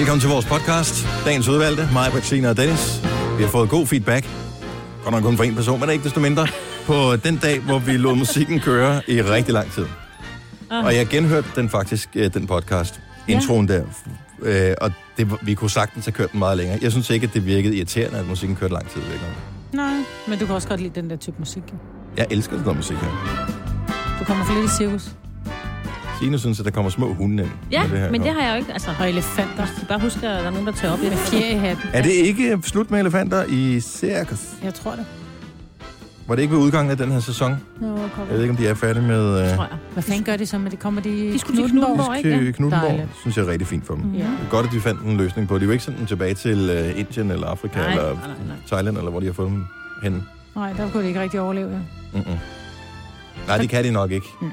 Velkommen til vores podcast. Dagens udvalgte, mig, Bettina og Dennis. Vi har fået god feedback. Godt nok kun for en person, men ikke desto mindre. På den dag, hvor vi lod musikken køre i rigtig lang tid. Ah. Og jeg genhørte den faktisk, øh, den podcast, introen der. Øh, Og det, vi kunne sagtens have kørt den meget længere. Jeg synes ikke, at det virkede irriterende, at musikken kørte lang tid. Ikke? Nej, men du kan også godt lide den der type musik. Jeg elsker sådan noget musik her. Du kommer for lidt i cirkus. Signe synes, at der kommer små hunde ind. Ja, det her men det har jeg jo ikke. Altså, Og elefanter. jeg bare husker, at der er nogen, der tager op i Med det. fjer i hatten. Er det ikke slut med elefanter i cirkus? Jeg tror det. Var det ikke ved udgangen af den her sæson? Nå, Jeg ved ikke, om de er færdige med... Øh, Tror jeg. Hvad fanden gør de så med det? Kommer de De skulle til Knuthenborg, ikke? Knudenborg, Ja. Knuthenborg Dejligt. synes jeg er rigtig fint for dem. Ja. Det er godt, at de fandt en løsning på det. De er jo ikke sådan tilbage til øh, Indien eller Afrika Nej, eller nej, nej, nej. Thailand, eller hvor de har fået dem hen. Nej, der kunne de ikke rigtig overleve. Ja. Mm-mm. Nej, det kan de nok ikke. Mm.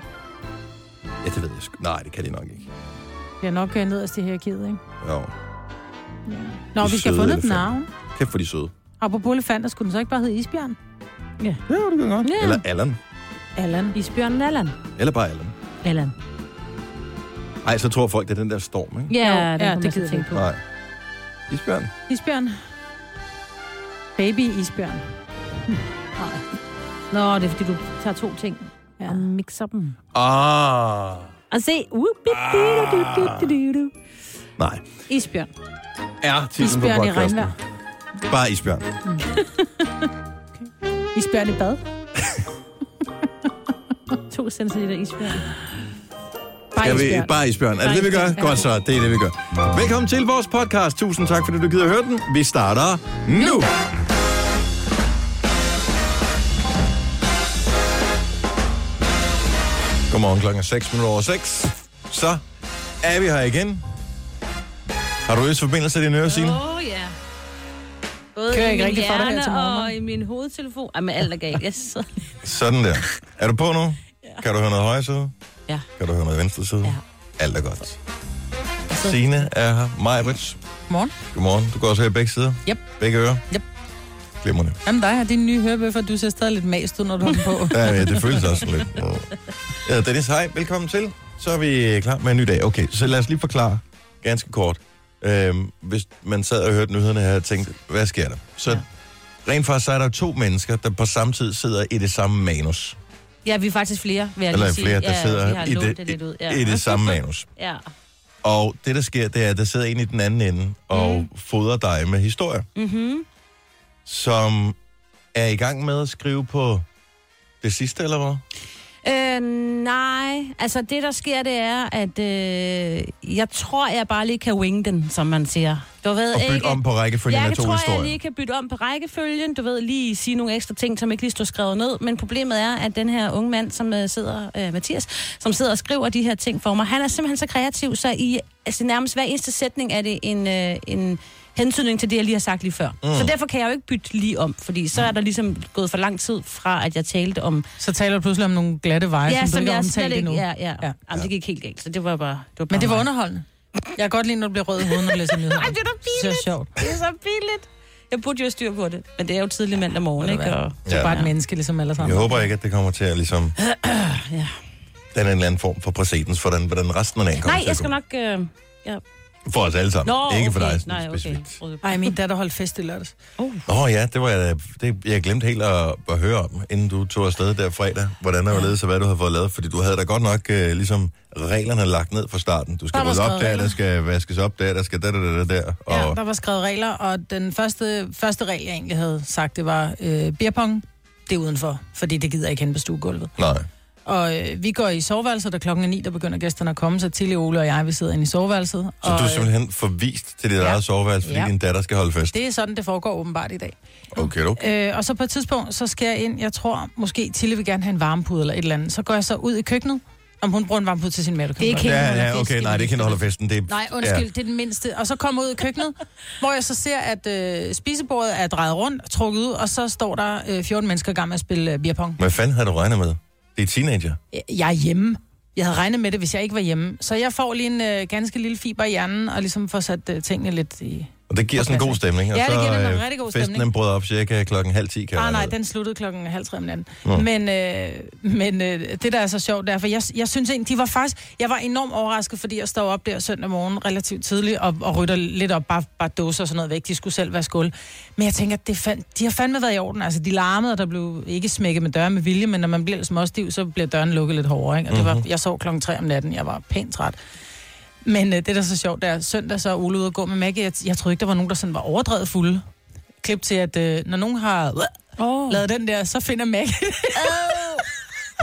Ja, det ved jeg sgu. Nej, det kan de nok ikke. Det er nok øh, nederst i hierarkiet, ikke? Jo. Ja. Nå, De vi skal søde have fundet et elefanter. navn. Kæft for de søde. Apropos elefanter, skulle den så ikke bare hedde Isbjørn? Ja, det kan godt. Ja. Eller Allan. Allan. Isbjørnen Allan. Eller bare Allan. Allan. Ej, så tror folk, det er den der storm, ikke? Ja, Jo, den ja, ja, det man så gider tænke på. Nej. Isbjørn. Isbjørn. Baby Isbjørn. Nej. Nå, det er fordi, du tager to ting Ja. og mixer dem. Ah. Og se. Uh, du. Nej. Isbjørn. Er titlen på Isbjørn i podcasten. regnvejr. Bare Isbjørn. Isbjørn i bad. To centiliter isbjørn. Bare Skal vi, Isbjørn. bare Isbjørn. Er det det, vi gør? Godt så, det er det, vi gør. Velkommen til vores podcast. Tusind tak, fordi du gider at høre den. Vi starter nu. Godmorgen klokken er 6 minutter over 6. Så er vi her igen. Har du øst forbindelse til dine ører, Signe? Åh, oh, ja. Både Kører i ikke min rigtig for dig her hjerne til morgen, og i min hovedtelefon. Ej, men alt er galt. Jeg sidder... Sådan der. Er du på nu? Kan du høre noget højre side? Ja. Kan du høre noget venstre side? Ja. Alt er godt. Signe er her. Majbrits. Morgen. Godmorgen. Du kan også høre begge sider? Yep. Begge ører? Yep. Glimrende. Jamen dig har din nye hørebøffer, du ser stadig lidt mast ud, når du har den på. Ja, ja, det føles også lidt. Jeg hedder Dennis, hej. Velkommen til. Så er vi klar med en ny dag. Okay, så lad os lige forklare ganske kort. Øhm, hvis man sad og hørte nyhederne her og tænkte, hvad sker der? Så ja. rent faktisk så er der to mennesker, der på samme tid sidder i det samme manus. Ja, vi er faktisk flere, vil jeg Eller lige sige. flere, der ja, sidder i det, lidt ud. Ja. i det samme manus. Ja. Og det, der sker, det er, at der sidder en i den anden ende og mm. fodrer dig med historier, Mm-hmm. som er i gang med at skrive på det sidste, eller hvad? Øh, nej, altså det der sker, det er, at øh, jeg tror, jeg bare lige kan wing den, som man siger. Du ved Og bytte ikke... om på rækkefølgen Ja, af jeg to tror, historier. jeg lige kan bytte om på rækkefølgen. Du ved, lige sige nogle ekstra ting, som ikke lige står skrevet ned. Men problemet er, at den her unge mand, som uh, sidder, uh, Mathias, som sidder og skriver de her ting for mig, han er simpelthen så kreativ, så i altså, nærmest hver eneste sætning er det en, uh, en hentydning til det, jeg lige har sagt lige før. Mm. Så derfor kan jeg jo ikke bytte lige om, fordi så er der ligesom gået for lang tid fra, at jeg talte om... Så taler du pludselig om nogle glatte veje, ja, som du som ikke har jeg omtalt endnu. Ja, ja. Ja. ja. Jamen, det gik helt galt, så det var bare... Det var bare Men det var underholdende. Jeg kan godt lide, når du bliver rød i hovedet, når du læser nyheder. Ej, det er da Det er pinligt. sjovt. Det er så pinligt. Jeg burde jo have styr på det, men det er jo tidlig mandag morgen, du ikke? Og, Du er Ja. bare et menneske, ligesom alle sammen. Jeg håber ikke, at det kommer til at ligesom... ja. Den er en eller anden form for præcedens, for den, hvordan resten af dagen kommer Nej, til jeg at skal gå. nok... Øh, ja. For os alle sammen. Nå, ikke for okay. dig sådan Nej, okay. specifikt. Ej, min datter holdt fest i lørdags. Åh ja, det var jeg, det, jeg glemte helt at, at høre om, inden du tog afsted der fredag. Hvordan der var ledet, så hvad du havde fået lavet. Fordi du havde da godt nok øh, ligesom reglerne lagt ned fra starten. Du skal Der var rydde op skrevet der, regler. der skal vaskes op der, der skal der, der, der, der, der. Og, Ja, der var skrevet regler, og den første, første regel, jeg egentlig havde sagt, det var øh, beerpong, det er udenfor, fordi det gider jeg ikke hen på stuegulvet. Nej. Og øh, vi går i soveværelset, da klokken er ni, der begynder gæsterne at komme, så Tilly, Ole og jeg, vi sidder inde i soveværelset. Så og, du er simpelthen forvist til dit ja. eget soveværelse, fordi Ja. din datter skal holde fest. Det er sådan, det foregår åbenbart i dag. Okay, okay. Øh, og så på et tidspunkt, så skal jeg ind, jeg tror måske Tilly vil gerne have en varmepude eller et eller andet. Så går jeg så ud i køkkenet, om hun bruger en varmepude til sin mad. Det er ikke Ja, hende, ja, okay, nej, det er ikke hende, der holder festen. Det er, Nej, undskyld, ja. det er den mindste. Og så kommer jeg ud i køkkenet, hvor jeg så ser, at øh, spisebordet er drejet rundt, trukket ud, og så står der øh, 14 mennesker i gang med at spille øh, beerpong. Hvad fanden havde du regnet med? Det er teenager. Jeg er hjemme. Jeg havde regnet med det, hvis jeg ikke var hjemme. Så jeg får lige en øh, ganske lille fiber i hjernen, og ligesom får sat øh, tingene lidt i, og det giver sådan en god stemning. Og Ja, det giver en øh, rigtig god festen stemning. den brød op cirka klokken halv ti. kan Nej, jeg nej, den sluttede klokken halv tre om natten. Nå. Men, øh, men øh, det, der er så sjovt, der, for jeg, jeg synes egentlig, de var faktisk... Jeg var enormt overrasket, fordi jeg står op der søndag morgen relativt tidligt og, og rytter lidt op, bare, bare dåser og sådan noget væk. De skulle selv være skuld. Men jeg tænker, det fand, de har fandme været i orden. Altså, de larmede, og der blev ikke smækket med døre med vilje, men når man bliver lidt småstiv, så bliver døren lukket lidt hårdere. Ikke? Og det var, jeg sov klokken tre om natten. Jeg var pænt træt. Men øh, det, der er så sjovt, det er søndag, så er Ole ude og gå med Maggie. Jeg, jeg troede ikke, der var nogen, der sådan var overdrevet fulde. Klip til, at øh, når nogen har Oh. lavet den der, så finder Maggie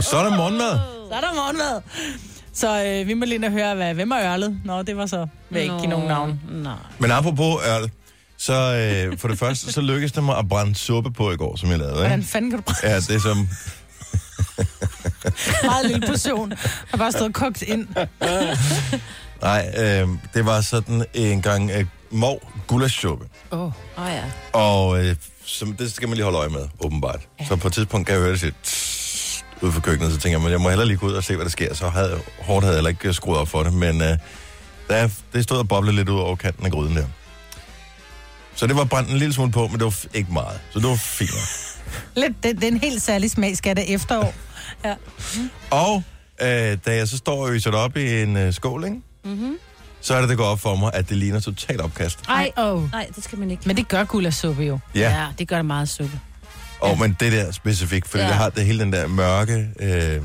Så er der morgenmad. Så er der morgenmad. Så øh, vi må lige høre, hvad, hvem er ørlet? Nå, det var så, jeg ikke give nogen navn. Nej. Men apropos ørl, så øh, for det første, så lykkedes det mig at brænde suppe på i går, som jeg lavede. Hvordan Ikke? fanden kan du bruge Ja, det er som... en meget lille portion? Der bare stået kogt ind. Nej, øh, det var sådan en gang øh, mov gulassuppe. Åh. Oh. Åh oh, ja. Og øh, som, det skal man lige holde øje med, åbenbart. Ja. Så på et tidspunkt kan jeg høre det sige ud fra køkkenet, så tænker jeg, men jeg må hellere lige gå ud og se, hvad der sker. Så havde, hårdt havde jeg heller ikke øh, skruet op for det, men øh, der, det stod og boblede lidt ud over kanten af gryden der. Så det var brændt en lille smule på, men det var ikke meget. Så det var fint. Lidt, det, det, er en helt særlig smag, skal det efterår. Ja. Og øh, da jeg så står og øser op i en øh, skål, ikke? Mm-hmm. så er det, det går op for mig, at det ligner totalt opkast. Ej, Ej, åh. nej, det skal man ikke. Men det gør guldasuppe jo. Ja, ja, det gør det meget suppe. og men det der specifikt, fordi ja. Ja. det har det hele den der mørke, øh,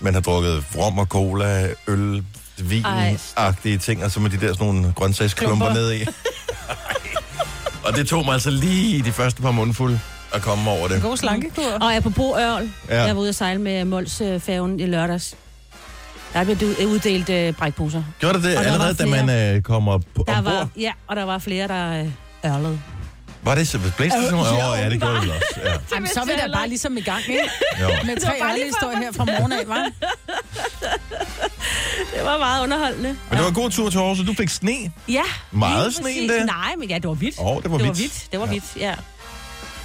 man har drukket rom og cola, øl, vin-agtige ting, og så med de der sådan nogle grøntsagsklumper Klumper. ned i. og det tog mig altså lige de første par mundfulde at komme over det. En god slankekur. Og apropos ørl, Ja. ja. jeg var ude at sejle med Mols-færgen i lørdags. Der blev ud- uddelt øh, brækposer. Gjorde det det allerede, da var man øh, kommer på, Der ombord? var, ja, og der var flere, der øh, ørlede. Var det så blæste sådan noget? Ja, Åh, ja, det gjorde det vel også. Ja. Jamen, så er vi da bare ligesom i gang, ikke? Jo. Med tre ærlige historier her fra morgen af, hva'? Det var meget underholdende. Men det var en god tur til Aarhus, og du fik sne. Ja. Meget sne endda? Nej, men ja, det var hvidt. Åh, det var det var hvidt. Det var hvidt, ja. Jeg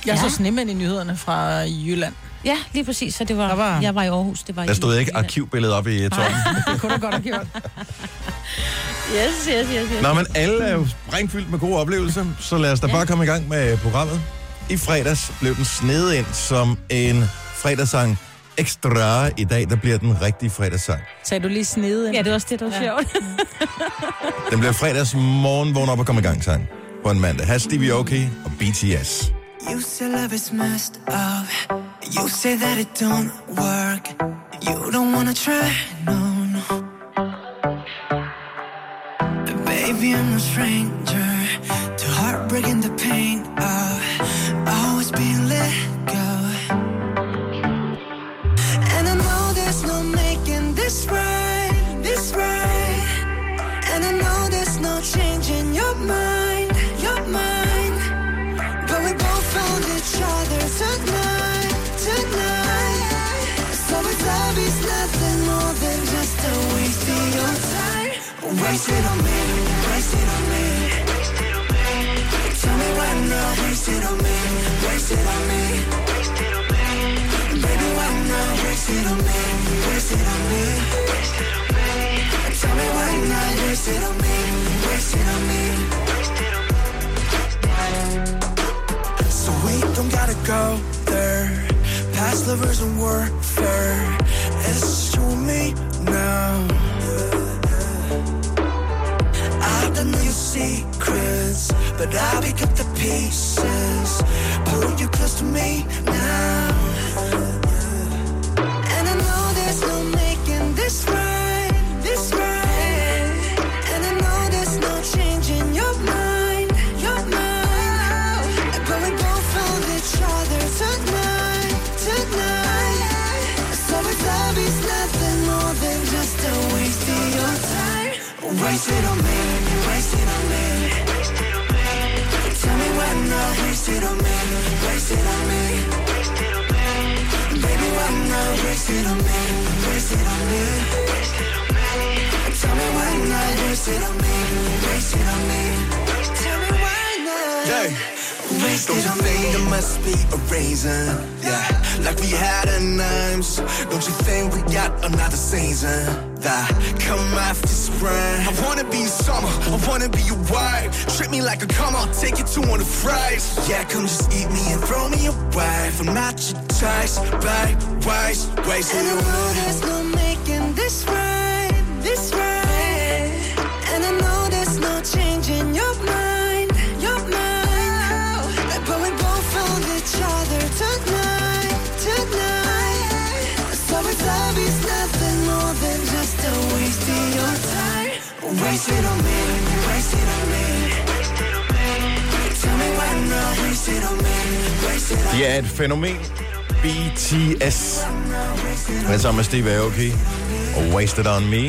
Ja. så snemænd i nyhederne fra Jylland. Ja, lige præcis. Så det var, Der var- jeg var i Aarhus. Det var Der stod ikke arkivbilledet op i toppen. Det kunne du godt have gjort. Yes, yes, yes, yes. Nå, men alle er jo sprængfyldt med gode oplevelser, så lad os da Ja. bare komme i gang med programmet. I fredags blev den snedet ind som en fredagssang ekstra. I dag, der bliver den rigtige fredagssang. Sagde du lige snede? Ja, det var også det, der var Ja. sjovt. Den bliver fredags morgen, vågn op og kom i gang sang på en mandag. Her er Stevie Aoki og BTS. You say love is messed up. You say that it don't work. You don't wanna try, no, no. Baby, I'm no stranger on me, on me. Tell me it on me, on me. Baby, on me, on me. Tell me on me, on me. So we don't gotta go there. Past lovers and warfare. But I pick up the pieces. Pull you close to me now. Not, waste it on me, waste it on me. Tell me why not, waste it on me, waste it on me. Tell me why not. Hey. Wasted Don't you think there must be a reason? Yeah, like we had a names. Don't you think we got another season? That come after spring. I wanna be summer, I wanna be your wife. Treat me like a come, I'll take you to one of the fries. Yeah, come just eat me and throw me away. I'm not your taste, babe. Waste, waste And the know there's no waste it on me, waste it on me. Tell me why not, waste it on me, waste it on De er et fænomen. BTS. Men sammen med Steve Aoki og Wasted On Me.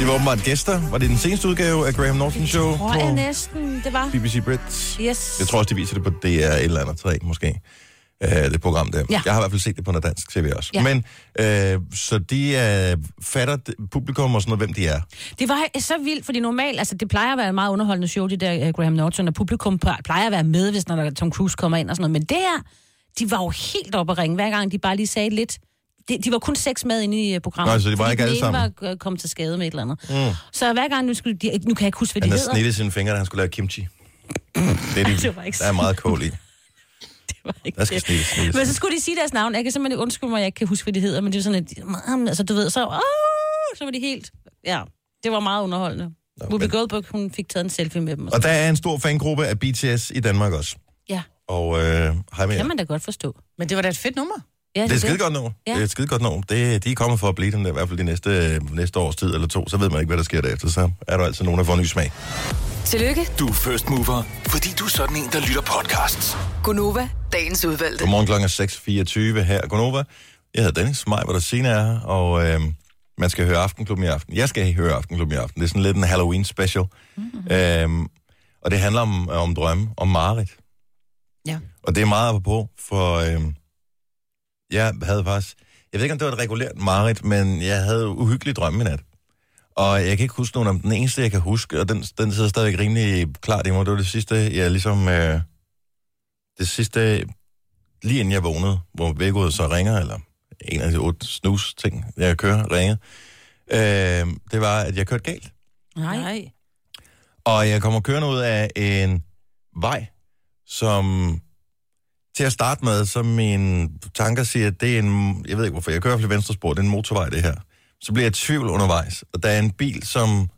De var åbenbart gæster. Var det den seneste udgave af Graham Norton Show Tror jeg på næsten, det var. BBC Brits? Yes. Jeg tror også, de viser det på DR et eller andet tre, måske. Uh, det program der. Ja. Jeg har i hvert fald set det på noget dansk tv også. Ja. Men, uh, så de uh, fatter publikum og sådan noget, hvem de er. Det var så vildt, fordi normalt, altså det plejer at være et meget underholdende show, det der uh, Graham Norton, og publikum plejer at være med, hvis når der Tom Cruise kommer ind og sådan noget. Men det her, de var jo helt oppe at ringe, hver gang de bare lige sagde lidt. De, de var kun seks med inde i uh, programmet. Nå, så de var ikke alle sammen? var uh, kommet til skade med et eller andet. Mm. Så hver gang, nu, skulle de, nu kan jeg ikke huske, hvad Han de har hedder. snittet sine fingre, da han skulle lave kimchi. Det er, de, Det var ikke der er meget kål i. Det var ikke Der skal det. snittes. Men så skulle de sige deres navn. Jeg kan simpelthen ikke undskylde mig, jeg ikke kan huske, hvad de hedder, men det er sådan, at altså du ved, så, åh, så var de helt, ja, det var meget underholdende. Nå, Whoopi men- Goldberg, hun fik taget en selfie med dem. Og Og der er en stor fangruppe af BTS i Danmark også. ja, Og øh, hej med jer. kan man da godt forstå. Men det var da et fedt nummer. Ja, Det er et skide godt nummer. Ja. Det er et skide godt nummer. Det, de er kommet for at blive den der, i hvert fald de næste, næste års tid eller to. Så ved man ikke, hvad der sker derefter. Så er der altid nogen, der får en ny smag. Tillykke, Du er first mover, fordi du er sådan en, der lytter podcasts. Gunova, dagens udvalgte. Godmorgen klokken er 6.24 her. Godnova. Jeg hedder Dennis. Mig, hvor der Sina er her. Og øh, man skal høre Aftenklubben i aften. Jeg skal høre Aftenklubben i aften. Det er sådan lidt en Halloween special. Mm-hmm. Øh, og det handler om, om drømme, om Marit. Ja. Og det er meget apropos, for øh, jeg havde faktisk... Jeg ved ikke, om det var et regulært Marit, men jeg havde uhyggelige drømme i nat. Og jeg kan ikke huske nogen om den eneste, jeg kan huske, og den, den sidder stadigvæk rimelig klart i mig. Det var det sidste, jeg ligesom... Øh, det sidste, lige inden jeg vågnede, hvor vækkeordet så ringer, eller en af de otte snus ting, jeg kører, ringede, øh, det var, at jeg kørte galt. Nej. Og jeg kommer kørende ud af en vej, som til at starte med, så mine tanker siger, at det er en, jeg ved ikke hvorfor, jeg kører i venstre spor, det er en motorvej det her. Så bliver jeg i tvivl undervejs, og der er en bil, som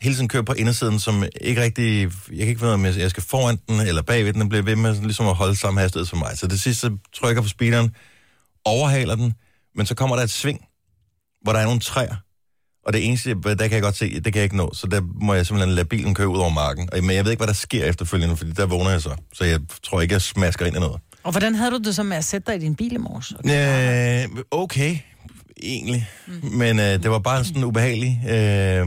hele tiden kører på indersiden, som ikke rigtig, jeg kan ikke finde ud af, om jeg skal foran den eller bagved den, den bliver ved med sådan, ligesom at holde samme hastighed som mig. Så det sidste så trykker på speederen, overhaler den, men så kommer der et sving, hvor der er nogle træer, og det eneste, der kan jeg godt se, det kan jeg ikke nå, så der må jeg simpelthen lade bilen køre ud over marken. Men jeg ved ikke, hvad der sker efterfølgende, fordi der vågner jeg så. Så jeg tror ikke, jeg smasker ind i noget. Og hvordan havde du det så med at sætte dig i din bil i morges? Øh, okay, egentlig. Mm. Men øh, det var bare sådan ubehageligt. Øh,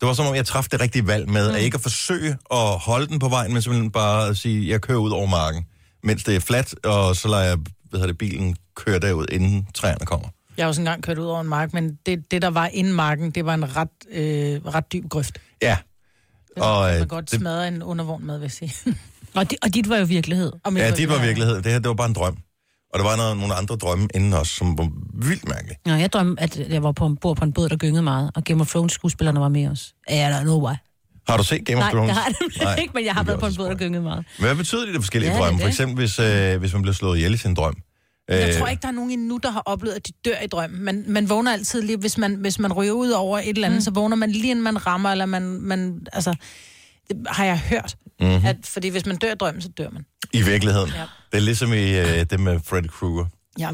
det var som om, jeg træffede det rigtige valg med, mm. at ikke at forsøge at holde den på vejen, men simpelthen bare at sige, at jeg kører ud over marken, mens det er fladt, og så lader jeg hvad det, bilen køre derud, inden træerne kommer. Jeg har også engang kørt ud over en mark, men det, det der var inden marken, det var en ret, øh, ret dyb grøft. Ja. Og, Og, øh, man godt det- smadre en undervogn med, vil jeg sige. Og, di, og dit var jo virkelighed. Og Ja, det var virkelighed. Det her, det var bare en drøm. Og der var noget, nogle andre drømme inden os, som var vildt mærkelige. Nå, jeg drømte, at jeg var på en bord på en båd, der gyngede meget, og Game of Thrones skuespillerne var med os. Ja, der er no way. Har du set Game of Nej, Thrones? det har jeg Nej, ikke, men jeg har været på en båd, der gyngede meget. Men hvad betyder de, de forskellige Ja, det drømme? For eksempel, hvis, øh, hvis man bliver slået ihjel i sin drøm. Jeg Øh, tror ikke, der er nogen endnu, der har oplevet, at de dør i drømmen. Man, man vågner altid lige, hvis man, hvis man ryger ud over et eller andet, mm. så vågner man lige inden man rammer, eller man, man altså, har jeg hørt. Mhm. Mm-hmm. At, fordi hvis man dør i drømmen, så dør man. I virkeligheden. Ja. Det er ligesom i øh, det med Freddy Krueger. Ja.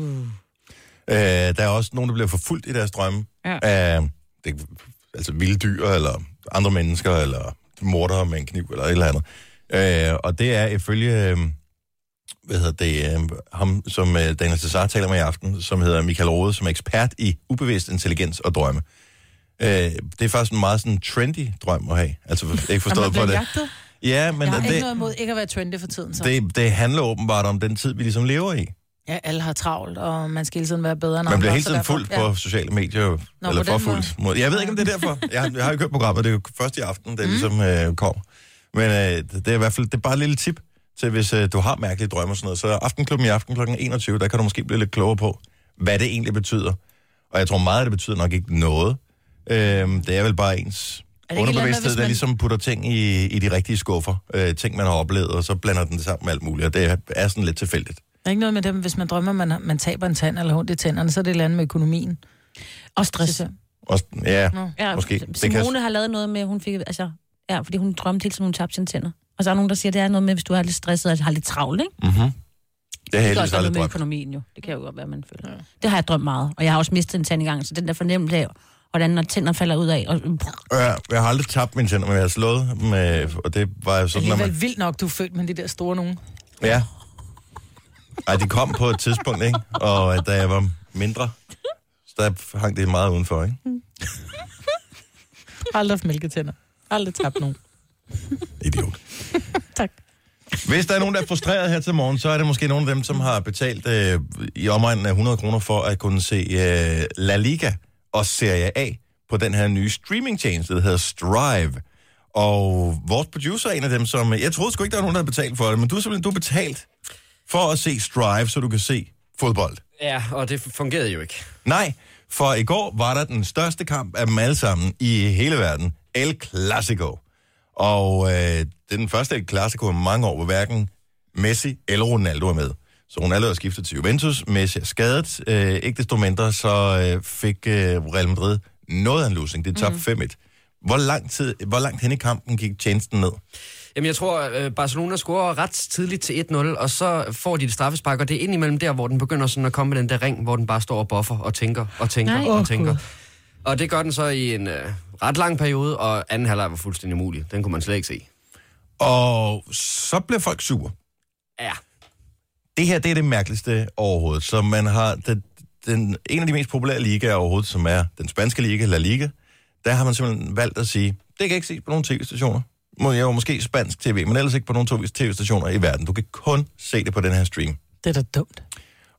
Øh, der er også nogen, der bliver forfulgt i deres drømme Ja. af det, altså vilde dyr, eller andre mennesker, eller mordere med en kniv, eller et eller andet. Øh, og det er ifølge, øh, hvad hedder det, øh, ham, som øh, Daniel Cesar taler med i aften, som hedder Michael Rode, som er ekspert i ubevidst intelligens og drømme. Øh, det er faktisk en meget sådan trendy drøm at have. Altså ikke forstået på det. jagtet. Ja, men Jeg har ikke det, noget imod ikke at være trendy for tiden. Så. det, det handler åbenbart om den tid, vi ligesom lever i. Ja, alle har travlt, og man skal hele tiden være bedre end Man bliver hele tiden derfor- fuld på sociale medier, Nå, eller for måde. fuldt. Mod. Jeg ved ikke, om det er derfor. Jeg har, jeg har jo kørt programmet, det er jo først i aften, Mm. det ligesom øh, kom. Men øh, det er i hvert fald det er bare et lille tip til hvis øh, du har mærkelige drømme og sådan noget. Så Aftenklubben i aften kl. 21, der kan du måske blive lidt klogere på, hvad det egentlig betyder. Og jeg tror meget, at det betyder nok ikke noget. Øhm, det er vel bare ens Er underbevidsthed, der ligesom putter ting i, i de rigtige skuffer. Øh, ting, man har oplevet, og så blander den det sammen med alt muligt. Og det er, sådan lidt tilfældigt. Der er ikke noget med dem, hvis man drømmer, man, man taber en tand eller ondt i tænderne, så er det et eller andet med økonomien. Og stress. Jeg. Og, ja, Nå. Ja, Måske. Måske. Det Simone kan- har lavet noget med, hun fik, altså, ja, fordi hun drømte hele tiden, hun tabte sine tænder. Og så er der nogen, der siger, at det er noget med, hvis du er lidt stresset og har lidt travlt, ikke? mm-hmm. det har jeg Det kan heldigvis også være noget aldrig med drømt. økonomien jo. Det kan jo godt være, man føler. Ja. Det har jeg drømt meget. Og jeg har også mistet en tand i gang, så den der fornemmelse af, hvordan når tænder falder ud af. Og, Ja, jeg har aldrig tabt mine tænder, men jeg har slået med, og det var jo Det sådan, er når man... alligevel vildt nok, du er født med de der store nogen. Ja. Ej, de kom på et tidspunkt, ikke? Og da jeg var mindre, så der hang det meget udenfor, ikke? Aldrig haft mælketænder. Aldrig tabt nogen. Idiot. Tak. Hvis der er nogen, der er frustreret her til morgen, så er det måske nogle af dem, som har betalt øh, i omegnen af 100 kroner for at kunne se øh, La Liga og Serie A på den her nye streamingtjeneste, der hedder Strive. Og vores producer er en af dem, som... Jeg troede sgu ikke, der var nogen, der havde betalt for det, men du har simpelthen du har betalt for at se Strive, så du kan se fodbold. Ja, og det fungerede jo ikke. Nej, for i går var der den største kamp af dem alle sammen i hele verden. El Clasico. Og øh, det er den første El Clasico i mange år, hvor hverken Messi eller Ronaldo er med. Så Ronaldo er skiftet til Juventus, Messi er skadet. Øh, ikke desto mindre, så øh, fik øh, Real Madrid noget af en losing. Det er top mm. 5-1. Hvor, lang tid, hvor langt hen i kampen gik tjenesten ned? Jamen, jeg tror, øh, Barcelona scorer ret tidligt til 1-0, og så får de et straffespark, og det er indimellem der, hvor den begynder sådan at komme med den der ring, hvor den bare står og buffer og tænker og tænker Nej. og tænker. Gud. Og det gør den så i en øh, ret lang periode, og anden halvleg var fuldstændig umulig. Den kunne man slet ikke se. Og så bliver folk sure. Ja, det her, det er det mærkeligste overhovedet. Så man har den, den, en af de mest populære ligaer overhovedet, som er den spanske liga, La Liga. Der har man simpelthen valgt at sige, det kan ikke ses på nogle tv-stationer. Må jeg jo måske spansk tv, men ellers ikke på nogle tv-stationer i verden. Du kan kun se det på den her stream. Det er da dumt.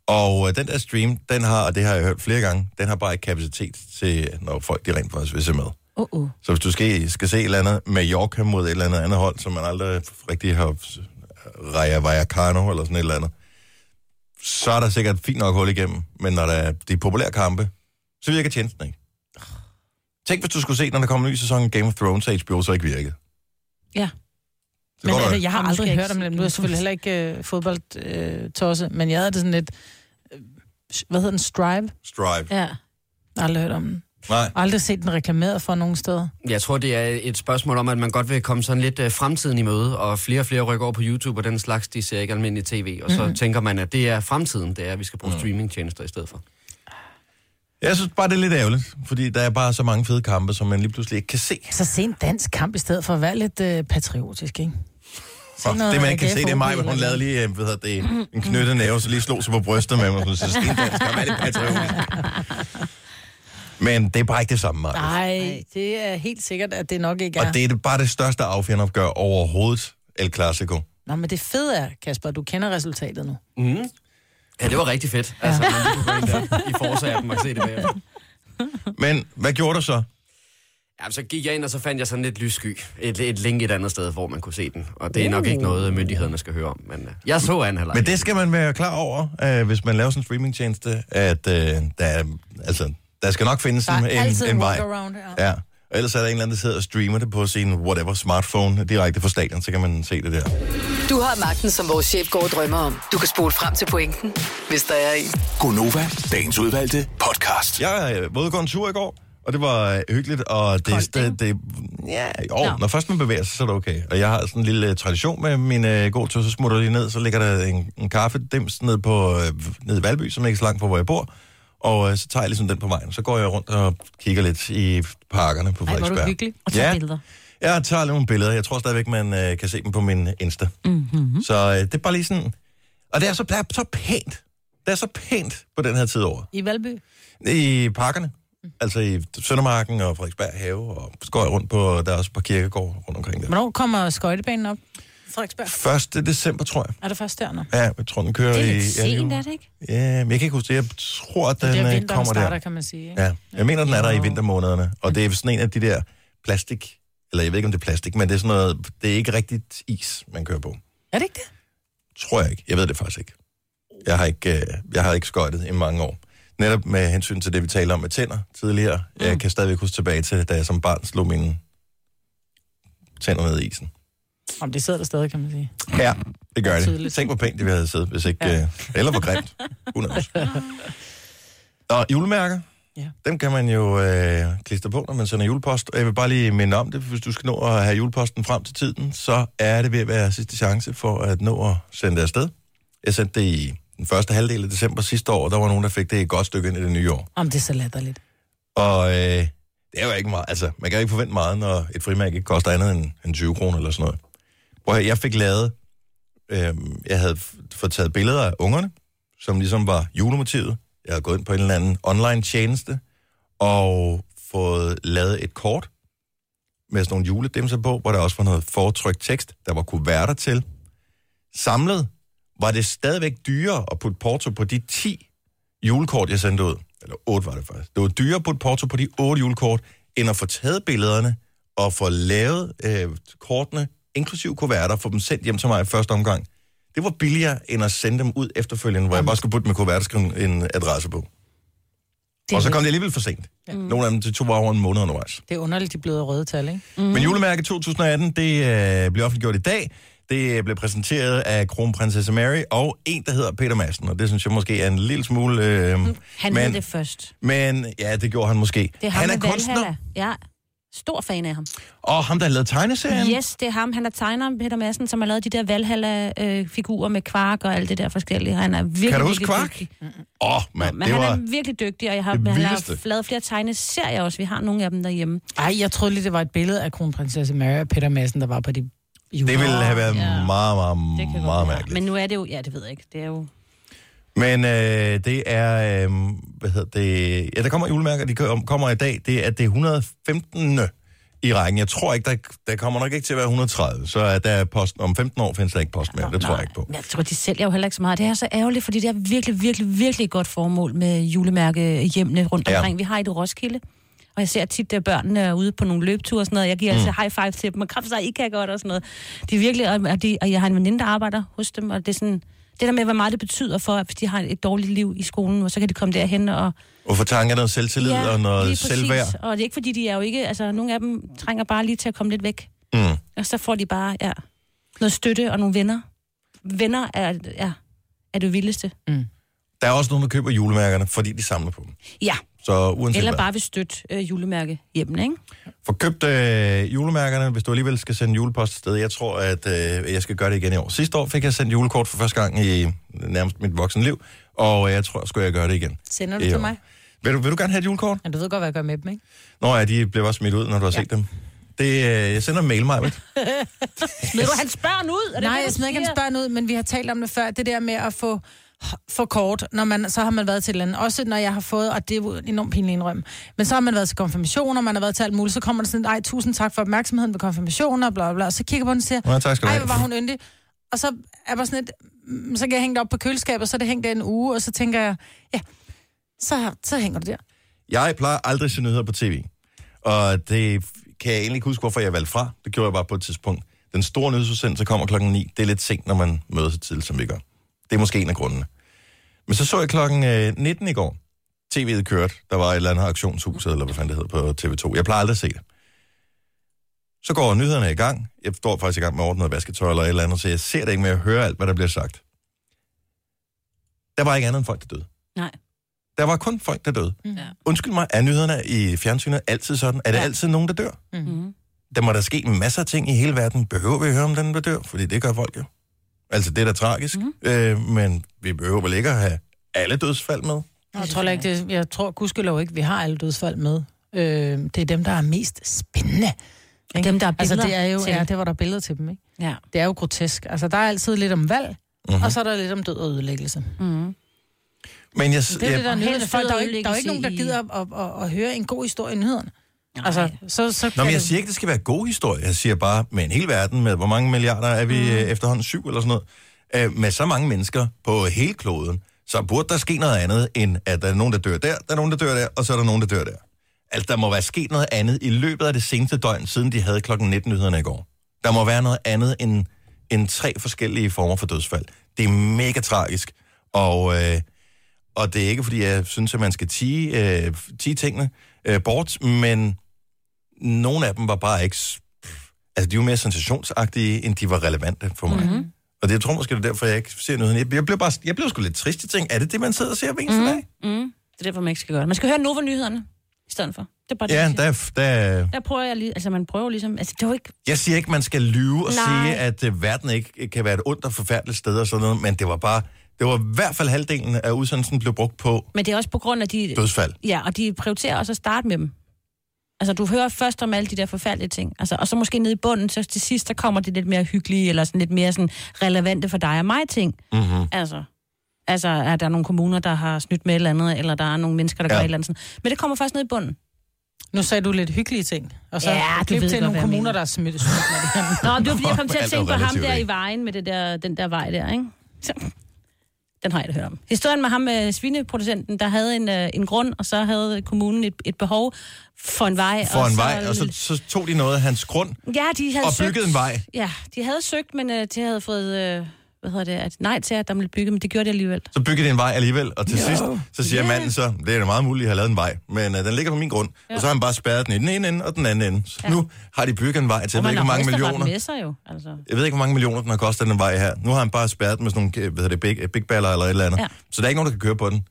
Og øh, den der stream, den har, og det har jeg hørt flere gange, den har bare ikke kapacitet til, når folk de rent faktisk vil se med. uh, uh. Så hvis du skal, skal se et eller andet Mallorca mod et eller andet andet hold, som man aldrig rigtig har Raja Vallecano eller sådan et eller andet, så er der sikkert fint nok hul igennem. Men når der er de populære kampe, så virker tjenesten ikke. Tænk, hvis du skulle se, når der kommer en ny sæson af Game of Thrones, og HBO så ikke virkede. Ja. Det Men altså, jeg har Jamen, aldrig hørt om det. Nu er jeg selvfølgelig heller ikke øh, fodboldtosse, øh, men jeg havde det sådan lidt... Øh, hvad hedder den? Strive? Strive. Ja. Jeg har aldrig hørt om den. Nej. Aldrig set den reklameret for nogen steder. jeg tror, det er et spørgsmål om, at man godt vil komme sådan lidt øh, fremtiden i møde, og flere og flere rykker over på YouTube, og den slags, de ser ikke almindelig tv. Og så mm-hmm. tænker man, at det er fremtiden, det er, at vi skal bruge mm. streamingtjenester i stedet for. Jeg synes bare, det er lidt ærgerligt, fordi der er bare så mange fede kampe, som man lige pludselig ikke kan se. Så se en dansk kamp i stedet for at være lidt øh, patriotisk, ikke? Og noget det man ikke kan se, det er mig, hvor hun lavede lige øh, hvad hedder det, en knyttet næve, så lige slog sig på brystet med mig. Så sten dansk kamp er lidt patriotisk. Men det er bare ikke det samme, Maja. Nej, det er helt sikkert, at det nok ikke er. Og det er bare det største affjernopgør overhovedet, El Clasico. Nå, men det fede er, Kasper, du kender resultatet nu. Mm. Ja, det var rigtig fedt. Altså, man lige kunne gå ind der i forsappen og se det bagefter. Men hvad gjorde du så? Ja, så gik jeg ind, og så fandt jeg sådan lidt lyssky. Et, et link et andet sted, hvor man kunne se den. Og det er nok ikke noget, myndighederne skal høre om. Men uh, jeg så anden halvleg. Men det skal man være klar over, øh, hvis man laver sådan en streamingtjeneste, at øh, der, er, altså, der skal nok findes Der en, en, en vej. her. Ja. Og ellers er der en eller anden, der sidder og streamer det på sin whatever smartphone direkte fra stadion, så kan man se det der. Du har magten, som vores chef går og drømmer om. Du kan spole frem til pointen, hvis der er en. Gonova, dagens udvalgte podcast. Jeg øh, var ude en tur i går, og det var øh, hyggeligt, og det, Koldt, det, det, ja, jo, Nå. når først man bevæger sig, så er det okay. Og jeg har sådan en lille øh, tradition med min øh, god tur, så smutter jeg lige ned, så ligger der en, en kaffe dims ned, på, øh, ned i Valby, som er ikke så langt fra, hvor jeg bor, og øh, så tager jeg ligesom den på vejen. Så går jeg rundt og kigger lidt i parkerne på Ej, hvor er Frederiksberg. du hyggelig. Og tage Ja. billeder. Jeg tager nogle billeder. Jeg tror stadigvæk, man øh, kan se dem på min Insta. Mm-hmm. Så øh, det er bare lige sådan... Og det er så, det er så pænt. Det er så pænt på den her tid over. I Valby? I parkerne. Altså i Søndermarken og Frederiksberg Have, og så går jeg rundt på, der er også et par kirkegård rundt omkring der. Hvornår kommer skøjtebanen op? Frederiksberg. 1. december, tror jeg. Er det først der nu? Ja, jeg tror, den kører Det er i... lidt ja, sent, er det ikke? Ja, men jeg kan ikke huske det. Jeg tror, at den Det er øh, vinteren kommer starter, der. kan man sige. Ikke? Ja, jeg mener, den er der i vintermånederne. Og det er sådan en af de der plastik... Eller jeg ved ikke, om det er plastik, men det er sådan noget... Det er ikke rigtigt is, man kører på. Er det ikke det? Tror jeg ikke. Jeg ved det faktisk ikke. Jeg har ikke, øh, jeg har ikke skøjtet i mange år. Netop med hensyn til det, vi talte om med tænder tidligere. Mm. Jeg kan stadigvæk huske tilbage til, da jeg som barn slog mine tænder ned i isen. Om det sidder der stadig, kan man sige. Ja, det gør det. Tydeligt. Tænk, hvor pænt det vi havde siddet, hvis ikke... Ja. Øh, eller hvor grimt. Og julemærker, Ja. dem kan man jo øh, klistre på, når man sender julepost. Og jeg vil bare lige minde om det, hvis du skal nå at have juleposten frem til tiden, så er det ved at være sidste chance for at nå at sende det afsted. Jeg sendte det i den første halvdel af december sidste år, der var nogen, der fik det et godt stykke ind i det nye år. Om det er så latterligt. Og øh, det er jo ikke meget, altså man kan ikke forvente meget, når et frimærke ikke koster andet end, end 20 kroner eller sådan noget. Prøv at høre, jeg fik lavet, øh, jeg havde fået taget billeder af ungerne, som ligesom var julemotivet. Jeg havde gået ind på en eller anden online tjeneste, og fået lavet et kort med sådan nogle juledimser på, hvor der også var noget foretrykt tekst, der var kuverter til. Samlet var det stadigvæk dyrere at putte porto på de 10 julekort, jeg sendte ud. Eller 8 var det faktisk. Det var dyrere at putte porto på de 8 julekort, end at få taget billederne og få lavet øh, kortene, inklusiv kuverter, få dem sendt hjem til mig i første omgang. Det var billigere, end at sende dem ud efterfølgende, hvor jeg bare skulle putte med kuverter og skrive en adresse på. Og så kom det alligevel for sent. Ja. Nogle af dem det tog bare over en måned undervejs. Det er underligt, de blevet røde tal, ikke? Mm. Men julemærke 2018, det øh, bliver offentliggjort i dag. Det blev præsenteret af kronprinsesse Mary og en, der hedder Peter Madsen, og det synes jeg måske er en lille smule... Øh, Han men, hed det først. Men ja, det gjorde han måske. Det er ham han er kunstner. Ja, stor fan af ham. og ham, der har lavet tegneserien. Yes, det er ham. Han er tegner, Peter Madsen, som har lavet de der Valhalla-figurer med kvark og alt det der forskellige. Han er virkelig, Kan du huske Kvark? dygtig. Åh, oh, mand, Men det han var... er virkelig dygtig, og jeg har, det han har lavet flere tegneserier også. Vi har nogle af dem derhjemme. Ej, jeg troede lige, det var et billede af kronprinsesse Mary og Peter Madsen, der var på de jule. Det ville have været Ja. meget, meget, meget mærkeligt. Men nu er det jo... Ja, det ved jeg ikke. Det er jo... Men øh, det er, øh, hvad hedder det, ja, der kommer julemærker, de kom- kommer i dag, det er det 115. i rækken. Jeg tror ikke, der, der kommer nok ikke til at være 130, så er der post, om 15 år findes der ikke post mere, det tror jeg ikke på. Jeg tror, de sælger jo heller ikke så meget. Det er så ærgerligt, fordi det er virkelig, virkelig, virkelig godt formål med julemærke hjemme rundt Ja. omkring. Vi har et Roskilde. Og jeg ser tit, at børnene er ude på nogle løbeture og sådan noget. Jeg giver mm. altså high five til dem, og kræfter sig, I kan godt og sådan noget. De er virkelig, og, de, og jeg har en veninde, der arbejder hos dem, og det er sådan, det der med, hvor meget det betyder for, at hvis de har et dårligt liv i skolen, og så kan de komme derhen og... Og få tanker noget selvtillid og lige noget præcis. selvværd. Og det er ikke, fordi de er jo ikke... Altså, nogle af dem trænger bare lige til at komme lidt væk. Mm. Og så får de bare, ja, noget støtte og nogle venner. Venner er, ja, er det vildeste. Der er også nogen, der køber julemærkerne, fordi de samler på dem. Ja, Så uanset eller hvad. bare vil støtte øh, julemærke hjemme, ikke? Få købt øh, julemærkerne, hvis du alligevel skal sende julepost sted. Jeg tror, at øh, jeg skal gøre det igen i år. Sidste år fik jeg sendt julekort for første gang i nærmest mit voksne liv, og jeg tror, skulle jeg gøre det igen. Sender du til mig? Vil du, vil du gerne have et julekort? Men du ved godt, hvad jeg gør med dem, ikke? Nå ja, de blev også smidt ud, når du har Ja. set dem. Det, øh, jeg sender en mail, mig. Smider du hans børn ud? Er det Nej, det, jeg smider ikke hans børn ud, men vi har talt om det før. Det der med at få for kort, når man, så har man været til et eller andet. Også når jeg har fået, og det er enormt pinligt indrømme, men så har man været til konfirmation, og man har været til alt muligt, så kommer der sådan, ej, tusind tak for opmærksomheden ved konfirmationen, og bla bla bla. Og så kigger på den og siger, Nå, tak ej, hvor var hun yndig. Og så er bare sådan et, mm, så kan jeg hænge det op på køleskabet, og så er det hængt der en uge, og så tænker jeg, ja, så, så hænger det der. Jeg plejer aldrig at se nyheder på tv. Og det kan jeg egentlig ikke huske, hvorfor jeg valgte fra. Det gjorde jeg bare på et tidspunkt. Den store nyhedsudsendelse kommer klokken 9. Det er lidt sent, når man møder så tidligt, som vi gør. Det er måske en af grundene. Men så så jeg klokken øh, 19 i går. TV'et kørte. Der var et eller andet auktionshuset, eller hvad fanden det hedder på TV2. Jeg plejer aldrig at se det. Så går nyhederne i gang. Jeg står faktisk i gang med at ordne noget vasketøj eller et eller andet, så jeg ser det ikke med at høre alt, hvad der bliver sagt. Der var ikke andet end folk, der døde. Nej. Der var kun folk, der døde. Ja. Undskyld mig, er nyhederne i fjernsynet altid sådan? Er det ja. altid nogen, der dør? Mm-hmm. Der må der ske masser af ting i hele verden. Behøver vi at høre om den, der dør? Fordi det gør folk jo. Altså, det er da tragisk. Mm. Øh, men vi behøver vel ikke at have alle dødsfald med? Jeg tror, ikke, det, jeg tror gudskelov ikke, vi har alle dødsfald med. Øh, det er dem, der er mest spændende. Ikke? Dem, der er altså, det er jo, til. ja, det var der billeder til dem, ikke? Ja. Det er jo grotesk. Altså, der er altid lidt om valg, Mhm. mm-hmm. og så er der lidt om død og ødelæggelse. Mm-hmm. Men jeg, Det er jeg, det, der er nyhederne. Folk, der, er jo ikke, der er jo ikke nogen, der gider at, at, at, at høre en god historie i nyhederne. Altså, så, så Nå, men jeg siger ikke, det skal være god historie. Jeg siger bare, med en hel verden, med hvor mange milliarder er vi mm. efterhånden? Syv eller sådan noget? Øh, med så mange mennesker på hele kloden, så burde der ske noget andet, end at der er nogen, der dør der, der er nogen, der dør der, og så er der nogen, der dør der. Altså, der må være sket noget andet i løbet af det seneste døgn, siden de havde klokken 19 nyhederne i går. Der må være noget andet end, end tre forskellige former for dødsfald. Det er mega tragisk. Og, øh, og det er ikke, fordi jeg synes, at man skal tige, øh, tige tingene øh, bort, men nogle af dem var bare ikke... Altså, de var mere sensationsagtige, end de var relevante for mig. Mm-hmm. Og det, jeg tror måske, det er derfor, jeg ikke ser noget. Jeg, jeg blev, bare, jeg blev sgu lidt trist. Jeg tænkte, er det det, man sidder og ser hver eneste mm-hmm. dag? Mm. Det er derfor, man ikke skal gøre det. Man skal høre Nova-nyhederne i stedet for. Det er bare det, Ja, der, der, Der prøver jeg lige... Altså, man prøver ligesom... Altså, det jo ikke... Jeg siger ikke, man skal lyve og Nej. sige, at uh, verden ikke kan være et ondt og forfærdeligt sted og sådan noget, men det var bare, det var i hvert fald halvdelen af udsendelsen blev brugt på Men det er også på grund af de... dødsfald. Ja, og de prioriterer også at starte med dem. Altså, du hører først om alle de der forfærdelige ting. Altså, og så måske nede i bunden, så til sidst, der kommer det lidt mere hyggelige, eller sådan lidt mere sådan relevante for dig og mig ting. Mm-hmm. Altså, altså, er der nogle kommuner, der har snydt med et eller andet, eller der er nogle mennesker, der Ja. gør et eller andet sådan. Men det kommer først ned i bunden. Nu sagde du lidt hyggelige ting. Og så Ja, klip ved til godt, nogle kommuner, der er smidt smidt med det. Nå, det var fordi, jeg kom til at tænke på ham der i vejen med det der, den der vej der, ikke? Så, den har jeg da hørt om. Historien med ham med svineproducenten, der havde en, øh, en grund, og så havde kommunen et, et behov for en vej. For og en så, vej, og så, så tog de noget af hans grund Ja, de havde og søgt, byggede en vej. Ja, de havde søgt, men øh, de havde fået, øh, hvad hedder det, at nej til, at der ville bygge, men det gjorde de alligevel. Så byggede de en vej alligevel, og til sidst, så siger Ja. manden så, det er da meget muligt, at jeg har lavet en vej, men uh, den ligger på min grund. Ja. Og så har han bare spærret den i den ene ende og den anden ende. Så Ja. nu har de bygget en vej til, jeg ved ikke, hvor mange millioner. med sig jo, altså. Jeg ved ikke, hvor mange millioner den har kostet, den vej her. Nu har han bare spærret den med sådan nogle, øh, hvad hedder det, big, big baller eller et eller andet. Ja. Så der er ikke nogen, der kan køre på den.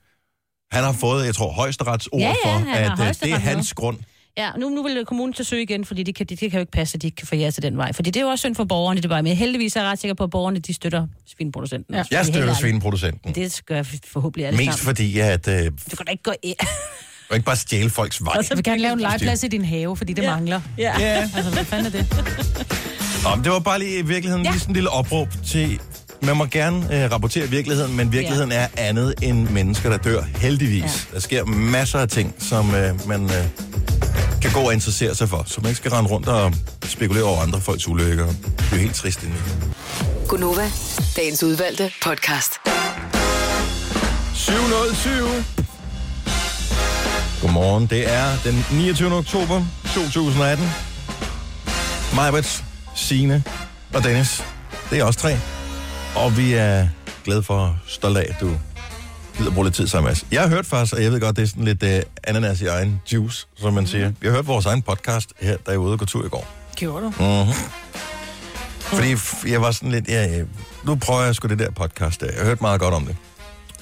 Han har fået, jeg tror, højesterets ord Ja, ja, for, at øh, det er hans grund. Ja, nu, nu vil kommunen til søge igen, fordi det kan, det, det kan jo ikke passe, at de ikke kan få jer til den vej. Fordi det er jo også synd for borgerne, det er bare med. Heldigvis er jeg ret sikker på, at borgerne de støtter svinproducenten. Ja. Vi er Jeg støtter svineproducenten. Det gør jeg forhåbentlig alle Mest sammen. fordi, at øh, Du kan da ikke gå ind. og ikke bare stjæle folks vej. Jeg vil gerne lave en legeplads i din have, fordi det Ja. mangler. Ja. Ja. Altså, hvad fanden er det? Nå, men det var bare lige i virkeligheden Ja. lige sådan en lille opråb til... Man må gerne øh, rapportere virkeligheden, men virkeligheden er andet end mennesker, der dør. Heldigvis. Ja. Der sker masser af ting, som øh, man øh, kan gå og interessere sig for. Så man ikke skal rende rundt og spekulere over andre folks ulykker. Det er jo helt trist indeni. Gunova, dagens udvalgte podcast. 707. Godmorgen. Det er den 29. oktober 2018. Majbert, Signe og Dennis. Det er os tre. Og vi er glade for og stolte af, at du gider bruge lidt tid sammen med os. Jeg har hørt faktisk, og jeg ved godt, det er sådan lidt uh, ananas i egen juice, som man siger. Vi har hørt vores egen podcast her, da jeg var ude og gå tur i går. Gjorde du? Mm-hmm. Fordi f- jeg var sådan lidt, ja, nu prøver jeg sgu det der podcast der. Jeg hørt meget godt om det.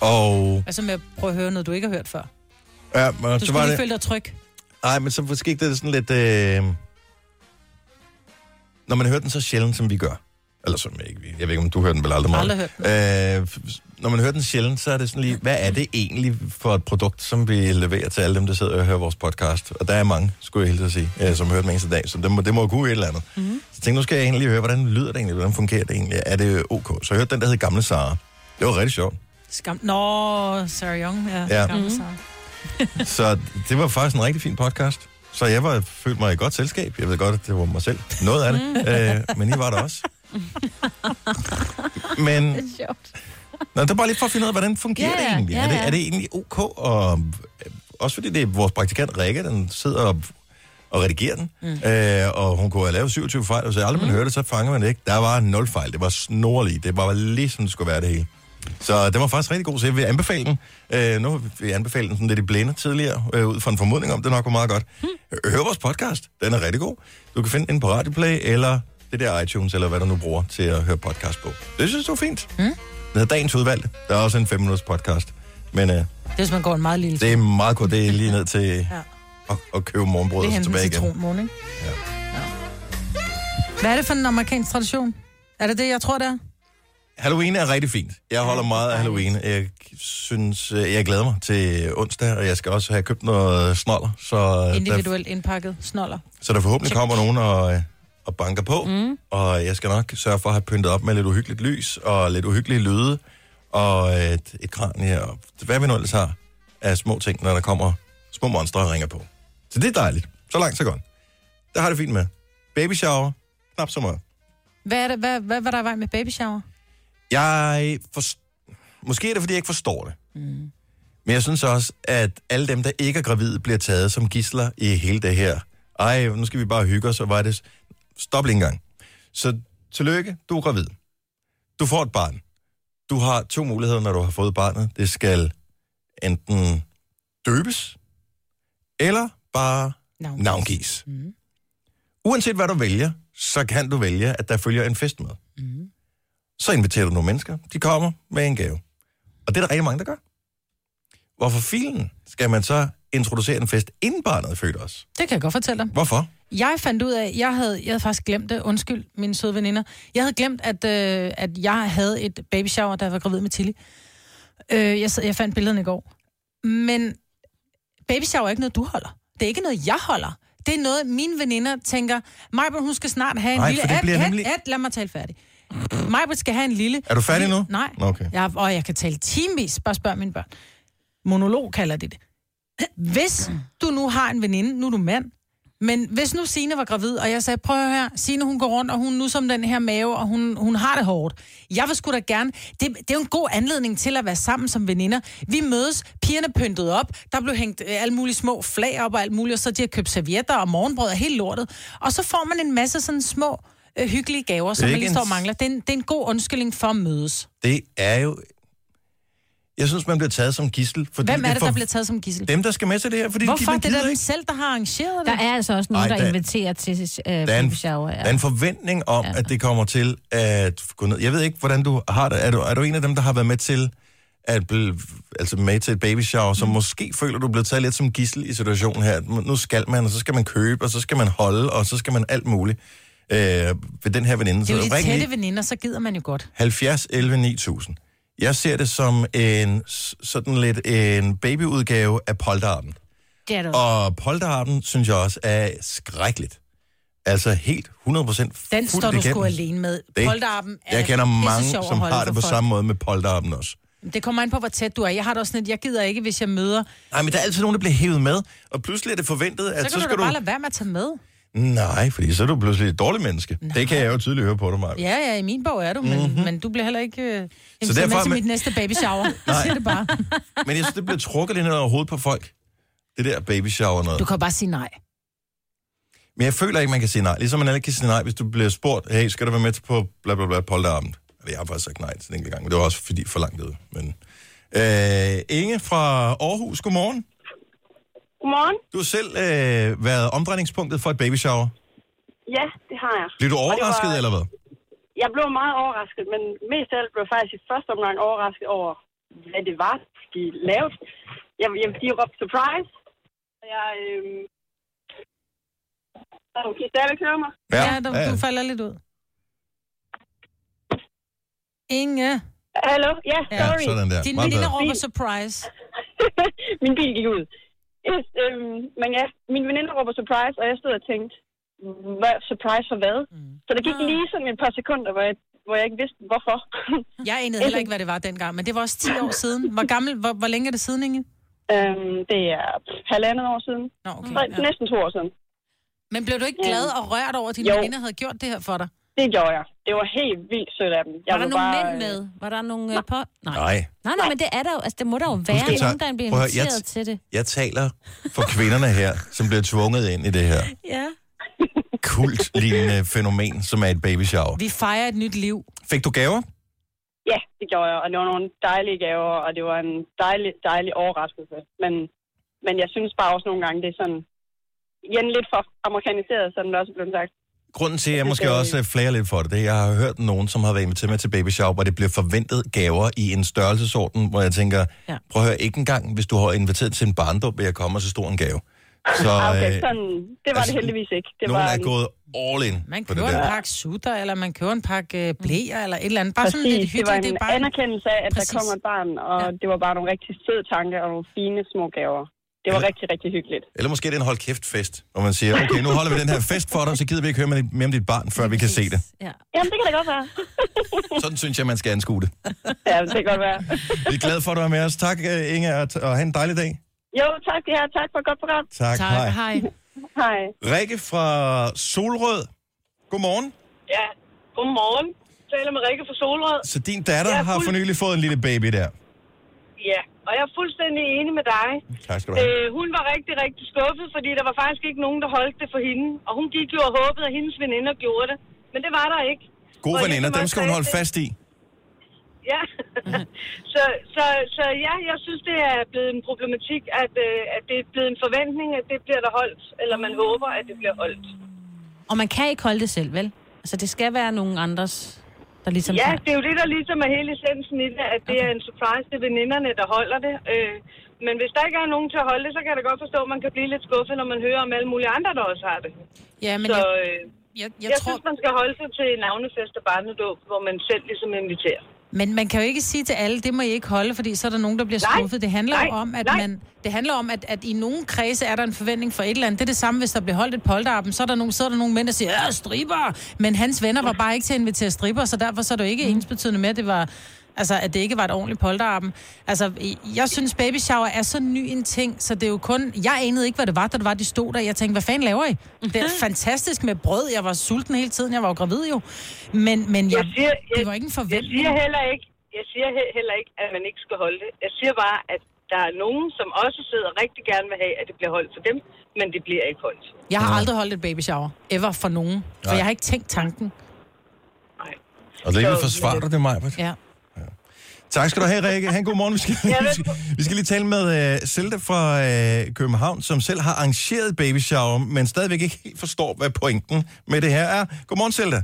Og Altså med at prøve at høre noget, du ikke har hørt før. ja, men Du så skulle var lige det... føle dig tryg. Nej, men så ikke det sådan lidt... Øh... Når man hører den så sjældent, som vi gør. Eller som jeg ikke Jeg ved ikke, om du hører den vel aldrig meget. Aldrig hørt Øh, f- når man hører den sjældent, så er det sådan lige... Hvad er det egentlig for et produkt, som vi leverer til alle dem, der sidder og hører vores podcast? Og der er mange, skulle jeg helt sige, øh, som hører den eneste dag. Så det må, det må kunne et eller andet. Mm-hmm. Så jeg tænkte, nu skal jeg egentlig høre, hvordan lyder det egentlig? Hvordan fungerer det egentlig? Er det ok? Så jeg hørte den, der hed Gamle Sara. Det var rigtig sjovt. Skam. Nå, Sarah Young. Ja, Ja. ja. Skam, mm. Så det var faktisk en rigtig fin podcast. Så jeg var, følte mig i godt selskab. Jeg ved godt, at det var mig selv. Noget af det. øh, men I var der også. Men Sjovt. nå, det er bare lige for at finde ud af, hvordan fungerer Ja, det egentlig? ja, Er, det, er det egentlig ok? Og, øh, også fordi det er vores praktikant Rikke, den sidder og, og redigerer den. Mm. Øh, og hun kunne have lavet 27 fejl, og så aldrig man Mm. hører det, så fanger man det ikke. Der var nul fejl. Det var snorlige. Det var lige sådan, det skulle være det hele. Så det var faktisk rigtig god, så jeg vil anbefale den. Øh, nu har vi anbefalet den sådan lidt i blinde tidligere, øh, ud fra en formodning om, det nok var meget godt. Hmm. Hør vores podcast, den er rigtig god. Du kan finde den på Radioplay, eller det der iTunes, eller hvad du nu bruger til at høre podcast på. Det synes jeg var fint. Hmm. Det hedder Dagens Udvalgte. Der er også en 5-minutters podcast. Men øh, Det er, hvis man går en meget lille det er meget godt, det er lige ned til Ja. at, at købe morgenbrød Det og er så tilbage igen. citronmåne, ikke? Ja. Ja. Hvad er det for en amerikansk tradition? Er det det, jeg tror, det er? Halloween er rigtig fint. Jeg holder meget af Halloween. Jeg synes, øh, jeg glæder mig til onsdag, og jeg skal også have købt noget snoller, så der, Individuelt indpakket snoller. så der forhåbentlig kommer nogen og, øh, og banker på. Mm. Og jeg skal nok sørge for at have pyntet op med lidt uhyggeligt lys, og lidt uhyggelige lyde, og et, et kranie, og hvad vi nu ellers har af små ting, når der kommer små monstre og ringer på. Så det er dejligt. Så langt, så godt. Det har det fint med. Baby shower, knap så meget. Hvad, er det, hvad, hvad var der i vej med baby shower? Jeg forst... Måske er det, fordi jeg ikke forstår det. Mm. Men jeg synes også, at alle dem, der ikke er gravide, bliver taget som gisler i hele det her. Ej, nu skal vi bare hygge os, og var det... Stop lige en gang. Så tillykke, du er gravid. Du får et barn. Du har to muligheder, når du har fået barnet. Det skal enten døbes, eller bare Navngives. navngives. Mm. Uanset hvad du vælger, så kan du vælge, at der følger en fest med. Mm. Så inviterer du nogle mennesker. De kommer med en gave. Og det er der rigtig mange, der gør. Hvorfor filen skal man så introducere en fest, inden barnet er født også? Det kan jeg godt fortælle dig. Hvorfor? Jeg fandt ud af, jeg havde, jeg havde faktisk glemt det, undskyld mine søde veninder, jeg havde glemt, at, øh, at jeg havde et baby shower, da jeg var gravid med Tilly. Øh, jeg, jeg fandt billederne i går. Men baby shower er ikke noget, du holder. Det er ikke noget, jeg holder. Det er noget, mine veninder tænker, Majbert, hun skal snart have en Nej, lille... At- bliver at- nemlig- at- lad mig tale færdig. Majbert skal have en lille... Er du færdig nu? Nej. Okay. Jeg, og jeg kan tale timevis. Bare spørg mine børn. Monolog kalder de det. Hvis du nu har en veninde, nu er du mand, men hvis nu Signe var gravid, og jeg sagde, prøv at høre her, Signe hun går rundt, og hun nu som den her mave, og hun, hun har det hårdt. Jeg vil sgu da gerne, det, det er jo en god anledning til at være sammen som veninder. Vi mødes, pigerne pyntet op, der blev hængt øh, alle mulige små flag op og alt muligt, og så de har købt servietter og morgenbrød og helt lortet. Og så får man en masse sådan små øh, hyggelige gaver, som man lige står og mangler. Det er, en, det er en god undskyldning for at mødes. Det er jo... Jeg synes, man bliver taget som gissel. Fordi Hvem er det, for der bliver taget som gissel? Dem, der skal med til det her, fordi Hvorfor? de, Det er dem selv, der har arrangeret det. Der er altså også nogen, Ej, der der- inviterer til øh, Der er, en, baby shower. der Ja. er en forventning om, Ja. at det kommer til at gå ned. Jeg ved ikke, hvordan du har det. Er du, er du en af dem, der har været med til at blive, altså med til et baby shower, som Mm. måske føler, du er blevet taget lidt som gissel i situationen her. Nu skal man, og så skal man købe, og så skal man holde, og så skal man alt muligt øh, ved den her veninde. Det er jo Så de tætte lige veninder, så gider man jo godt. 70 11 9000. Jeg ser det som en sådan lidt en babyudgave af polterappen. Det er det. Og polterappen synes jeg også er skrækkeligt. Altså helt 100% Den står du igennem. sgu alene med. Det- Polterappen er Jeg kender mange, som har det på folk. samme måde med polterappen også. Det kommer an på, hvor tæt du er. Jeg har det også sådan, at jeg gider ikke, hvis jeg møder. Nej, men der er altid nogen, der bliver hævet med, og pludselig er det forventet, at Så så, kan så du skal da bare du... lade være med at tage med. Nej, fordi så er du pludselig et dårligt menneske. Nej. Det kan jeg jo tydeligt høre på dig, Maja. Ja, ja, i min bog er du, men, mm-hmm. men du bliver heller ikke... Øh, så derfor er til man- mit næste baby shower. Nej. Siger det bare. Men jeg synes, det bliver trukket lidt ned over hovedet på folk. Det der baby shower noget. Du kan bare sige nej. Men jeg føler ikke, man kan sige nej. Ligesom man heller ikke kan sige nej, hvis du bliver spurgt, hey, skal du være med til på bla bla bla polterappen? Eller Jeg har faktisk sagt nej til den enkelt gang, men det var også fordi for langt ud. Men, øh, Inge fra Aarhus, godmorgen. Godmorgen. Du har selv øh, været omdrejningspunktet for et baby shower. Ja, det har jeg. Blev du overrasket, var- eller hvad? Jeg blev meget overrasket, men mest af alt blev jeg faktisk i første omgang overrasket over, hvad det var, de lavede. Jeg, jeg, de råbte surprise, og jeg... Øhm... Okay, stadigvæk høre mig? Ja, ja du, du falder lidt ud. Inge. Hallo? Ja, Ja, sorry. sådan der. Din bedre. råber surprise. min bil gik ud. Yes, øhm, men ja, min veninde råber surprise, og jeg stod og tænkte, hvad, surprise for hvad? Mm. Så der gik lige sådan et par sekunder, hvor jeg, hvor jeg ikke vidste, hvorfor. Jeg anede heller ikke, hvad det var dengang, men det var også 10 år siden. Hvor gammel, hvor, hvor længe er det siden, Inge? øhm, det er halvandet år siden. Nå, okay. Nej, Ja. næsten to år siden. Men blev du ikke glad og rørt over, at din Jo. veninde havde gjort det her for dig? Det gjorde jeg. Det var helt vildt sødt af dem. Jeg Var der nogle bare, mænd med? Var der nogle øh, på? Nej. Nej. Nej, nej, men det er der jo. Altså, det må der jo være tage- nogen, der bliver at høre, jeg inviteret t- til det. Jeg taler for kvinderne her, som bliver tvunget ind i det her Ja. kult-lignende fænomen, som er et baby shower. Vi fejrer et nyt liv. Fik du gaver? Ja, det gjorde jeg. Og det var nogle dejlige gaver, og det var en dejlig, dejlig overraskelse. Men, men jeg synes bare også nogle gange, det er sådan... Igen lidt for amerikaniseret, som det også er blevet sagt. Grunden til, at jeg måske også øh, flager lidt for det, det er, at jeg har hørt nogen, som har været inviteret med til baby shower, hvor det bliver forventet gaver i en størrelsesorden, hvor jeg tænker, Ja. prøv at høre, ikke engang, hvis du har inviteret til en barndom, vil jeg komme og så stor en gave. Så Ah, okay, øh, sådan, det var altså, det heldigvis ikke. Det nogen var er en- gået all in Man på det køber en pakke sutter, eller man køber en pakke øh, blæer, eller et eller andet. Bare sådan lidt Præcis, det var hyggeligt. en Det er bare anerkendelse af, at Præcis. der kommer et barn, og Ja. det var bare nogle rigtig fede tanker og nogle fine små gaver. Det var Eller- rigtig, rigtig hyggeligt. Eller måske det er en hold kæft fest, hvor man siger, okay, nu holder vi den her fest for dig, så gider vi ikke høre mere- om dit barn, før vi kan se det. Ja. Jamen, det kan da godt være. Sådan synes jeg, man skal anskue det. ja, det kan godt være. Vi er glade for, at du er med os. Tak, øh, Inge, og, og have en dejlig dag. Jo, tak det her. Tak for et godt program. Tak, Tak, hej. hej. Hej. Rikke fra Solrød. Godmorgen. Ja, godmorgen. Jeg taler med Rikke fra Solrød. Så din datter Jeg er har fuld- for nylig fået en lille baby der. Ja, og jeg er fuldstændig enig med dig. Tak skal du have. Øh, hun var rigtig, rigtig skuffet, fordi der var faktisk ikke nogen, der holdt det for hende. Og hun gik jo og håbede, at hendes veninder gjorde det. Men det var der ikke. Gode og veninder, dem skal hun holde det- fast i. ja. så, så, så ja, jeg synes, det er blevet en problematik, at, øh, at det er blevet en forventning, at det bliver der holdt, eller man håber, at det bliver holdt. Og man kan ikke holde det selv, vel? Altså, det skal være nogen andres, der ligesom Ja, det er jo det, der ligesom er hele essensen i det, at det er en surprise til veninderne, der holder det. Øh, men hvis der ikke er nogen til at holde det, så kan jeg da godt forstå, at man kan blive lidt skuffet, når man hører om alle mulige andre, der også har det. Ja, men så jeg, øh, jeg, jeg, jeg tror... synes, man skal holde sig til navnefest og barnedåb, hvor man selv ligesom inviterer. Men man kan jo ikke sige til alle, det må I ikke holde, fordi så er der nogen, der bliver skuffet. Det handler nej, om, at nej. man, det handler om, at, at i nogle kredse er der en forventning for et eller andet. Det er det samme, hvis der bliver holdt et polterappen, så er der nogle, så er der nogle mænd, der siger, ja, stripper! Men hans venner var bare ikke til at invitere stripper, så derfor så er det jo ikke ens betydende med, at det var Altså, at det ikke var et ordentligt polterappen. Altså, jeg synes, baby shower er så ny en ting, så det er jo kun... Jeg anede ikke, hvad det var, da det var, de stod der. Jeg tænkte, hvad fanden laver I? Det er fantastisk med brød. Jeg var sulten hele tiden. Jeg var jo gravid jo. Men, men jeg, Jeg siger, jeg, det var ikke en jeg forventning. siger heller ikke, jeg siger he- heller ikke, at man ikke skal holde det. Jeg siger bare, at der er nogen, som også sidder og rigtig gerne vil have, at det bliver holdt for dem, men det bliver ikke holdt. Jeg har aldrig holdt et baby shower. Ever for nogen. For Nej. jeg har ikke tænkt tanken. Og det er ikke forsvarer du det, mig. Ja. Tak skal du have, Rikke. Han god morgen. Vi skal, Ja, vi skal, vi skal lige tale med uh, Silde fra uh, København, som selv har arrangeret baby shower, men stadigvæk ikke helt forstår, hvad pointen med det her er. Godmorgen, Silde.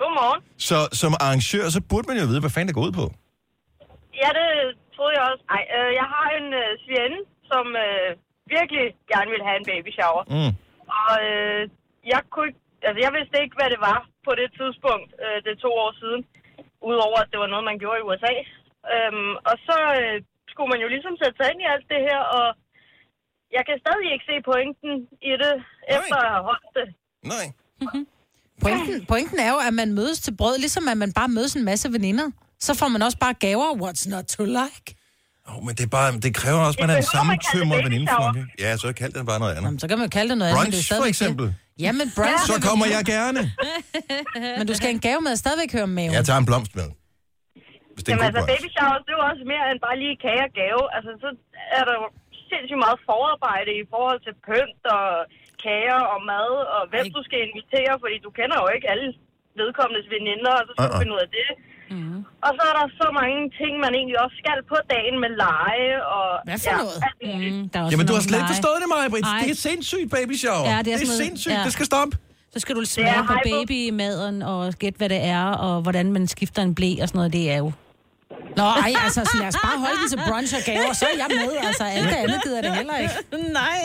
Godmorgen. Så som arrangør, så burde man jo vide, hvad fanden det går ud på. Ja, det troede jeg også. Ej, øh, jeg har en øh, svigerinde, som øh, virkelig gerne vil have en baby shower. Mm. Og øh, jeg kunne ikke, altså jeg vidste ikke, hvad det var på det tidspunkt, øh, det to år siden. Udover at det var noget, man gjorde i USA. Øhm, og så øh, skulle man jo ligesom sætte sig ind i alt det her, og jeg kan stadig ikke se pointen i det, efter at have holdt det. Nej. Pointen, pointen er jo, at man mødes til brød, ligesom at man bare mødes en masse veninder. Så får man også bare gaver. What's not to like? Oh, men det, er bare, det kræver også, at man er en sammentømret venindeflok. ikke? Ja, så kald det bare noget andet. Jamen, så kan man jo kalde det noget andet. men det er Brunch, for eksempel. Ja, men brunch. Så kommer jeg gerne. Men du skal have en gave med at stadigvæk høre om maven. Jeg tager en blomst med. Hvis det er en Jamen altså, baby shower, det er jo også mere end bare lige kage og gave. Altså, så er der jo sindssygt meget forarbejde i forhold til pynt og kager og mad, og hvem du skal invitere, fordi du kender jo ikke alle vedkommendes veninder, og så skal du Uh-uh. finde ud af det. Og så er der så mange ting, man egentlig også skal på dagen med lege og... Hvad for noget? alt muligt. Mm, der er også Jamen, du har slet ikke forstået det, Maja, Britt. Det er sindssygt, baby shower. Ja, det er det er noget- sindssygt. ja. Det skal stoppe. Så skal du smage på hype. baby i maden og gætte, hvad det er, og hvordan man skifter en blæ og sådan noget. Det er jo... Nå, ej, altså, så lad os bare holde den til brunch og gaver, så er jeg med. Altså, alt det andet gider det heller ikke. Nej.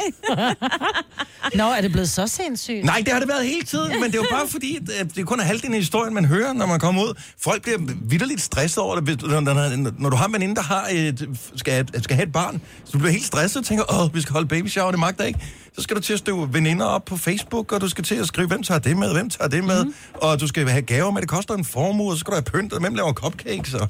Nå, er det blevet så sindssygt? Nej, det har det været hele tiden, men det er jo bare fordi, at det kun er halvdelen af historien, man hører, når man kommer ud. Folk bliver vidderligt stresset over det. Hvis- Når, når, når du har en veninde, der har et, skal, skal have et barn, så du bliver helt stresset og tænker, åh, vi skal holde baby shower, det magter ikke. Så skal du til at støve veninder op på Facebook, og du skal til at skrive, hvem tager det med, hvem tager det med, mm. og du skal have gaver med, det koster en formue, og så skal du have pynt, og hvem laver cupcakes, og...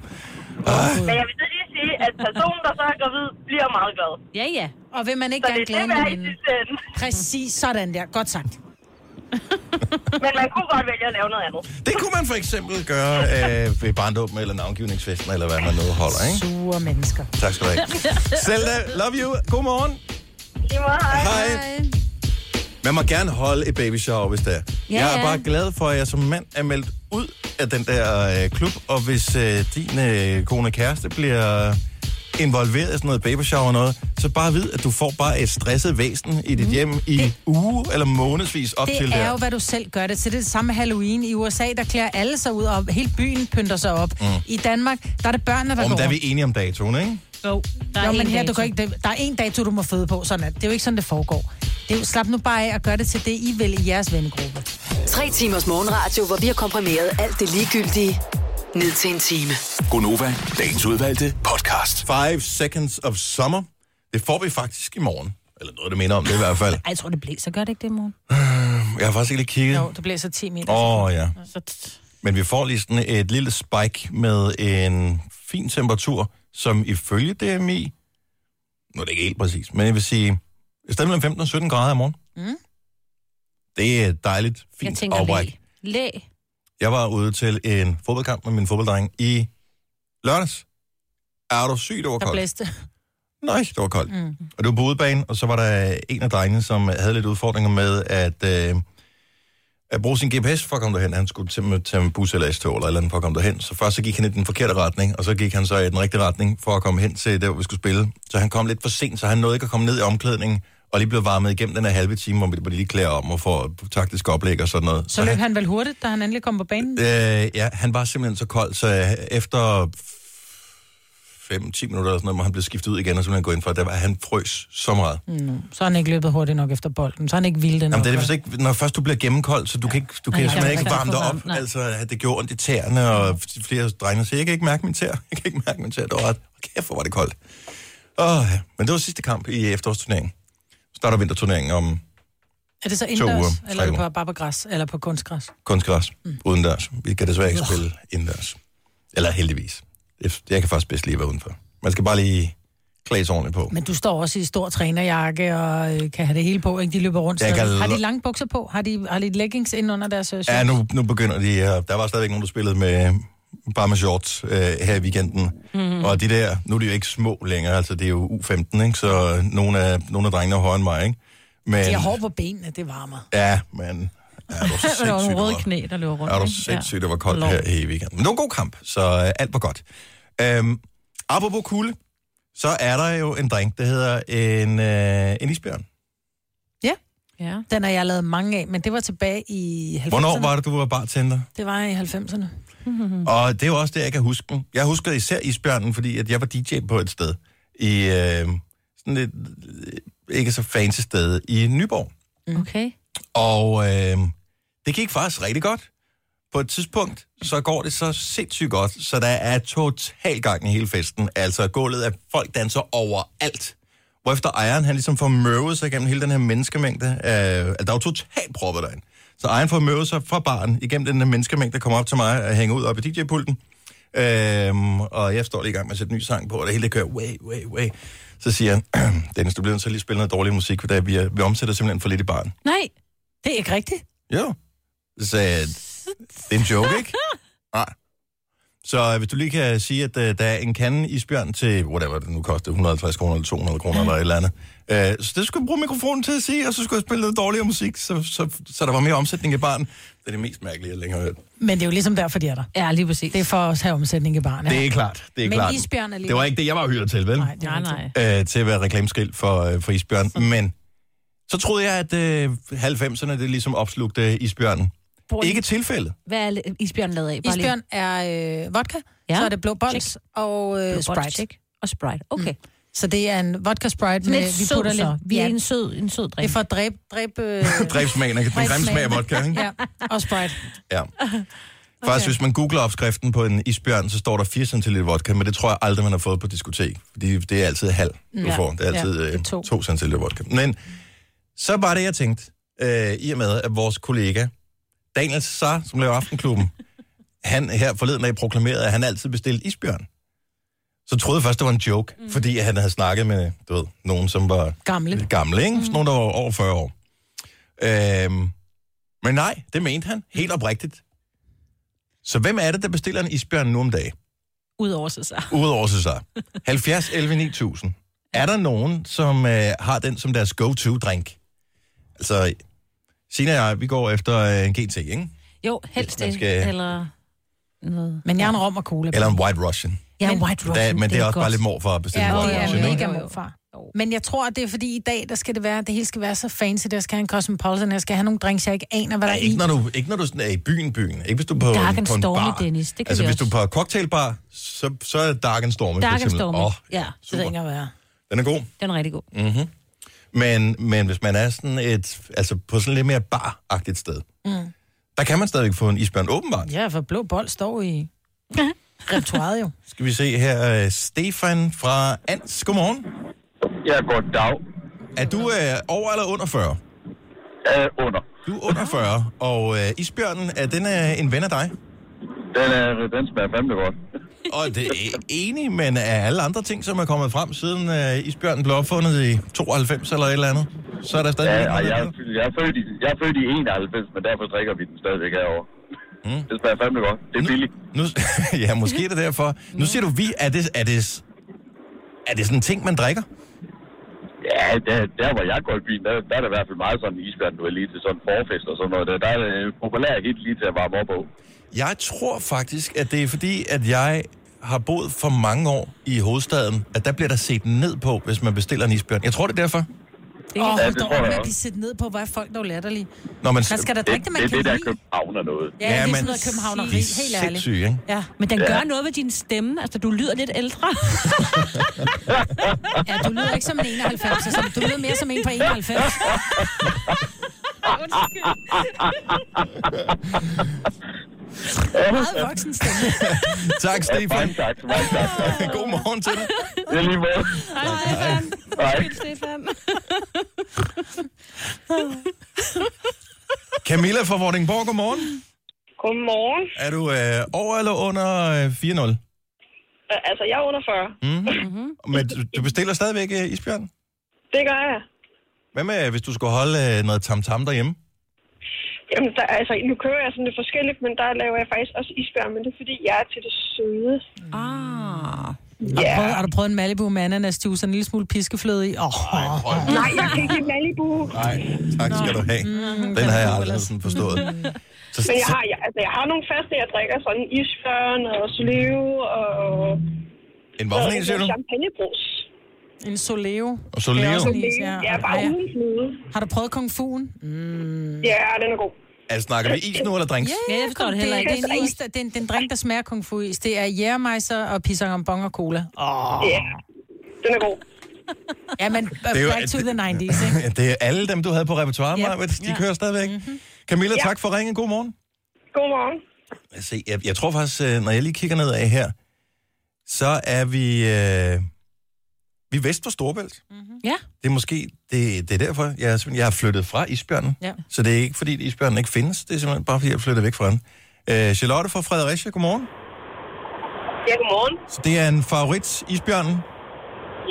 Men jeg vil så lige sige, at personen, der så er gravid, bliver meget glad. Ja, ja. Og vil man ikke Så gerne det er glæde ende. Præcis sådan der. Godt sagt. Men man kunne godt vælge at lave noget andet. Det kunne man for eksempel gøre øh, ved barndåben eller navngivningsfesten, eller hvad man nu holder, ikke? Sure mennesker. Tak skal du have. Zelda, love you. God morgen. Lige måde, hej. Hej. Man må gerne holde et baby shower, hvis det er. Ja, jeg er ja. bare glad for, at jeg som mand er meldt ud af den der øh, klub, og hvis øh, din øh, kone kæreste bliver involveret i sådan noget baby shower og noget, så bare vid, at du får bare et stresset væsen i dit mm. hjem i det, uge eller månedsvis op til Det der. er jo, hvad du selv gør det til. Det er det samme med Halloween. I USA, der klæder alle sig ud, og hele byen pynter sig op. Mm. I Danmark, der er det børnene, der Om går der er vi enige om datoen, ikke? Jo, der er Jo, men en her, du dato. kan ikke, det- der er en dato, du må føde på. Sådan er det. det er jo ikke sådan, det foregår. Det er jo, slap nu bare af og gør det til det, I vil i jeres vennegruppe. Tre timers morgenradio, hvor vi har komprimeret alt det ligegyldige ned til en time. Gonova, dagens udvalgte podcast. Five Seconds of Summer. Det får vi faktisk i morgen. Eller noget, der minder om det i hvert fald. Ej, jeg tror, det blæser. Gør det ikke det, mor? Jeg har faktisk ikke lige kigget. Jo, det bliver så 10 meter. Åh, oh, ja. Så Men vi får lige sådan et lille spike med en fin temperatur, som ifølge DMI, nu er det ikke helt præcis, men jeg vil sige, et sted mellem 15 og 17 grader i morgen. Mm. Det er dejligt, jeg fint tænker afbræk. læ. Læ. Jeg var ude til en fodboldkamp med min fodbolddreng i lørdags. Er du syg, det var Der koldt? blæste. Nej, det var koldt. Mm. Og det var på udebane, og så var der en af drengene, som havde lidt udfordringer med at, øh, at bruge sin GPS for at komme derhen. Han skulle til tage en bus eller S-tog eller eller andet for at komme derhen. Så først så gik han i den forkerte retning, og så gik han så i den rigtige retning for at komme hen til der, hvor vi skulle spille. Så han kom lidt for sent, så han nåede ikke at komme ned i omklædningen, og lige blev varmet igennem den her halve time, hvor de lige klæder om og får taktisk oplæg og sådan noget. Så løb han vel hurtigt, da han endelig kom på banen? Øh, ja, han var simpelthen så kold, så efter 5-10 minutter eller sådan noget, hvor han blev skiftet ud igen, og simpelthen gå ind for, der var han frøs så meget. Mm, så har han ikke løbet hurtigt nok efter bolden. Så er han ikke vildt nok. Jamen, det er det ikke, når først du bliver gennemkold, så du kan, ikke, du kan Nej, simpelthen ikke varme dig op. nej. Altså, det gjorde ondt i tæerne, og flere drenge siger, jeg kan ikke mærke min tær. Jeg kan ikke mærke min tær. Det var ret. Kæft, hvor var det koldt. Åh, ja. Men det var sidste kamp i efterårsturneringen. Starter vinterturneringen om Er det så indendørs, uger, eller er det på, bare på græs, eller på kunstgræs? kunstgræs mm. udendørs. Vi kan desværre ikke spille indendørs. Eller heldigvis. Jeg kan faktisk bedst lige være udenfor. Man skal bare lige klæde sig ordentligt på. Men du står også i stor trænerjakke og øh, kan have det hele på, ikke? De løber rundt. Jeg kan Har de lange bukser på? Har de, har de leggings ind under deres øh, Ja, shorts? nu, nu begynder de her. Der var stadigvæk nogen, der spillede med bare med shorts øh, her i weekenden. Mm. Og de der, nu er de jo ikke små længere, altså det er jo U15, ikke? så nogle af, nogle af drengene er højere end mig, ikke? Men, De har hår på benene, det varmer. Ja, men... Er du Der var sindssygt, nogle det røde knæ, der løber rundt. Er du sindssygt, det var koldt Lov. her i weekenden. Men det var en god kamp, så øh, alt var godt. Øhm, apropos kulde, så er der jo en drink, der hedder en, øh, en isbjørn. Ja. Den har jeg lavet mange af, men det var tilbage i 90'erne. Hvornår var det, du var bartender? Det var i 90'erne. Og det er jo også det, jeg kan huske den. Jeg husker især isbjørnen, fordi at jeg var DJ på et sted. I øh, sådan et øh, ikke så fancy sted i Nyborg. Okay. Og øh, det gik faktisk rigtig godt. På et tidspunkt, så går det så sindssygt godt, så der er total gang i hele festen. Altså gulvet af folk danser overalt. Hvorefter ejeren, han ligesom får møvet sig igennem hele den her menneskemængde. Øh, altså, der er jo totalt proppet derinde. Så ejeren får møvet sig fra baren igennem den her menneskemængde, der kommer op til mig og hænger ud op i DJ-pulten. Øhm, og jeg står lige i gang med at sætte ny sang på, og det hele det kører way, way, way. Så siger han, Dennis, du bliver nødt til at lige spille noget dårlig musik, for vi, er- vi omsætter simpelthen for lidt i baren. Nej. Det er ikke rigtigt. Jo. Så sagde jeg, det er en joke, ikke? Nej. Så øh, hvis du lige kan sige, at øh, der er en kande isbjørn til, whatever det nu koster, 150 kroner eller 200 kroner eller et eller andet. Øh, så det skulle jeg bruge mikrofonen til at sige, og så skulle jeg spille noget dårligere musik, så, så, så der var mere omsætning i baren. Det er det mest mærkelige, jeg længere har hørt. Men det er jo ligesom derfor, de er der. Ja, lige præcis. Det er for at have omsætning i barnet. Det er klart, det er Men klart. isbjørn er lige... Det var ikke det, jeg var hyret til, vel? Nej, det er Nej, nej. øh, til at være reklameskrild for, øh, for isbjørn. Men så troede jeg, at øh, 90'erne det ligesom opslugte isbjørnen. Hvor- Ikke tilfældet. Hvad er isbjørn lavet af? Bare lige- Isbjørn er øh, vodka, Ja. ja. så er det blå bols og øh, Blå Sprite. Check. Og Sprite. Okay. Mm. Så det er en vodka Sprite med, lidt vi sød, putter så. lidt... Vi er ja, en sød, en sød det drink. er for at dræbe... dræbe øh, Dræbsmagen, den grimme smag af vodka, ikke? Ja, og Sprite. Ja. Faktisk, hvis man googler opskriften på en isbjørn, så står der 4 cl vodka, men det tror jeg aldrig, man har fået på diskotek. Fordi det er altid halv, du Ja. får. Det er Ja, altid det er øh, to. 2 cl vodka. Men så var det, jeg tænkte, øh, i og med, at vores kollega, Daniel Cesar, som laver Aftenklubben, han her forleden dag proklamerede, at han altid bestilte isbjørn. Så troede jeg først, det var en joke, mm. fordi han havde snakket med, du ved, nogen, som var Gamle. gamle, ikke? Sådan nogen, der var over 40 år. Øhm, men nej, det mente han. Helt oprigtigt. Så hvem er det, der bestiller en isbjørn nu om dagen? Udover sig så. Udover sig så. 70, 11, 9000. Er der nogen, som øh, har den som deres go-to-drink? Altså, Sina og jeg, vi går efter øh, en GT, ikke? Jo, helst det. skal- Eller noget. Men jeg er en rom og cola. Eller en White Russian. Ja, Men- White Russian. men det er også godt. bare lidt mor for at bestille Ja, en det White er Russian, ikke? mega morfar. Men jeg tror, at det er fordi i dag, der skal det være, det hele skal være så fancy, der skal have en Cosmopolitan, jeg skal have nogle drinks, jeg ikke aner, hvad der Ja, er i. ikke, når du, ikke når du sådan er i byen, byen. Ikke hvis du er på, Dark en- på en Stormy, bar. Dennis. Det kan altså, vi hvis du også. er på cocktailbar, så, så er Dark and Stormy. for Dark and eksempel. Stormy. Åh, Ja, Det super. ikke, hvad er. Den er god. den er rigtig god. Mm-hmm. Men, men hvis man er sådan et, altså på sådan lidt mere bar-agtigt sted, mm. der kan man stadigvæk få en isbjørn åbenbart. Ja, for blå bold står i repertoiret jo. Skal vi se her, uh, Stefan fra Ans. Godmorgen. Ja, goddag. Er du uh, over eller under 40? Uh, under. Du er under 40, og uh, isbjørnen, er den uh, en ven af dig? Den, er, den smager fandme godt. Og det er enig, men er alle andre ting, som er kommet frem siden uh, isbjørnen blev opfundet i 92 eller et eller andet, så er der stadig Ja, og jeg, der jeg, er født i, jeg er født i 91, men derfor drikker vi den stadigvæk herovre. Mm. Det smager fandme godt. Det er billigt. Nu, ja, måske er det derfor. Nu siger du vi. Er det, er det, er det sådan en ting, man drikker? Ja, der, der hvor jeg går i byen, der, der er det i hvert fald meget sådan isbjørn, du er lige til sådan forfest og sådan noget. Der, der er det populært helt lige til at varme op på. Jeg tror faktisk, at det er fordi, at jeg har boet for mange år i hovedstaden, at der bliver der set ned på, hvis man bestiller en isbjørn. Jeg tror, det er derfor. Oh, hold det da tror op jeg med at blive set ned på, hvor er folk dog latterlige. Når man, Man skal da drikke det, man det, kan det, der lide. København er noget. Ja, Ja, det er men- sådan noget københavneri, er helt ærligt. sindssyge, ikke? Ja. Men den Ja. gør noget ved din stemme. Altså, du lyder lidt ældre. ja, du lyder ikke som en 91, altså, du lyder mere som en på 91. Meget voksen stemme. Tak, Stefan. Mange tak, mange tak. God morgen til dig. Er lige måde. Hej, Stefan. Hej. Stefan. Camilla fra Vordingborg, godmorgen. Godmorgen. Er du øh, over eller under øh, 4-0? Øh, Altså, jeg er under 40. Mm-hmm. Men du, du bestiller stadigvæk øh, isbjørn? Det gør jeg. Hvad med, hvis du skulle holde øh, noget tam-tam derhjemme? Jamen, der, altså, nu kører jeg sådan lidt forskelligt, men der laver jeg faktisk også isbjørn, men det er fordi, jeg er til det søde. Ah. Har, Ja. du prøvet, har du prøvet en Malibu med ananas juice og en lille smule piskefløde i? Oh, Nej, jeg kan ikke lide Malibu. Nej, tak skal du have. Den har jeg aldrig sådan forstået. Så, Men jeg har, jeg, altså, jeg har nogle faste, jeg drikker sådan isbjørn og soleo og... En hvorfor en, siger du? Champagnebrus. En soleo. Og Soleo? Det er også en is, Ja, ja. ja bare uden fløde. Har du prøvet kung fu'en? Mm. Ja, den er god. Altså, snakker vi is nu eller drinks? Ja, jeg forstår det heller ikke. Det er en, is, der, det er en, det er en drink, der smager kung fu is. Det er jægermeiser og pisang bong og cola. Åh. Ja, den er god. Ja, men Det er jo- back to the 90s, ikke? Det er alle dem, du havde på repertoire, Ja. yeah. De Ja. kører stadigvæk. Mm-hmm. Camilla, Ja. tak for ringen. God morgen. Godmorgen. Se, jeg, jeg tror faktisk, øh, når jeg lige kigger ned af her, så er vi... Øh, vi er vest for Storbælt. Ja. Det er måske... Det, det er derfor, jeg, er jeg har flyttet fra isbjørnen. Ja. Så det er ikke, fordi isbjørnen ikke findes. Det er simpelthen bare, fordi jeg er flyttet væk fra den. Øh, Charlotte fra Fredericia, godmorgen. Ja, godmorgen. Så det er en favorit, isbjørnen.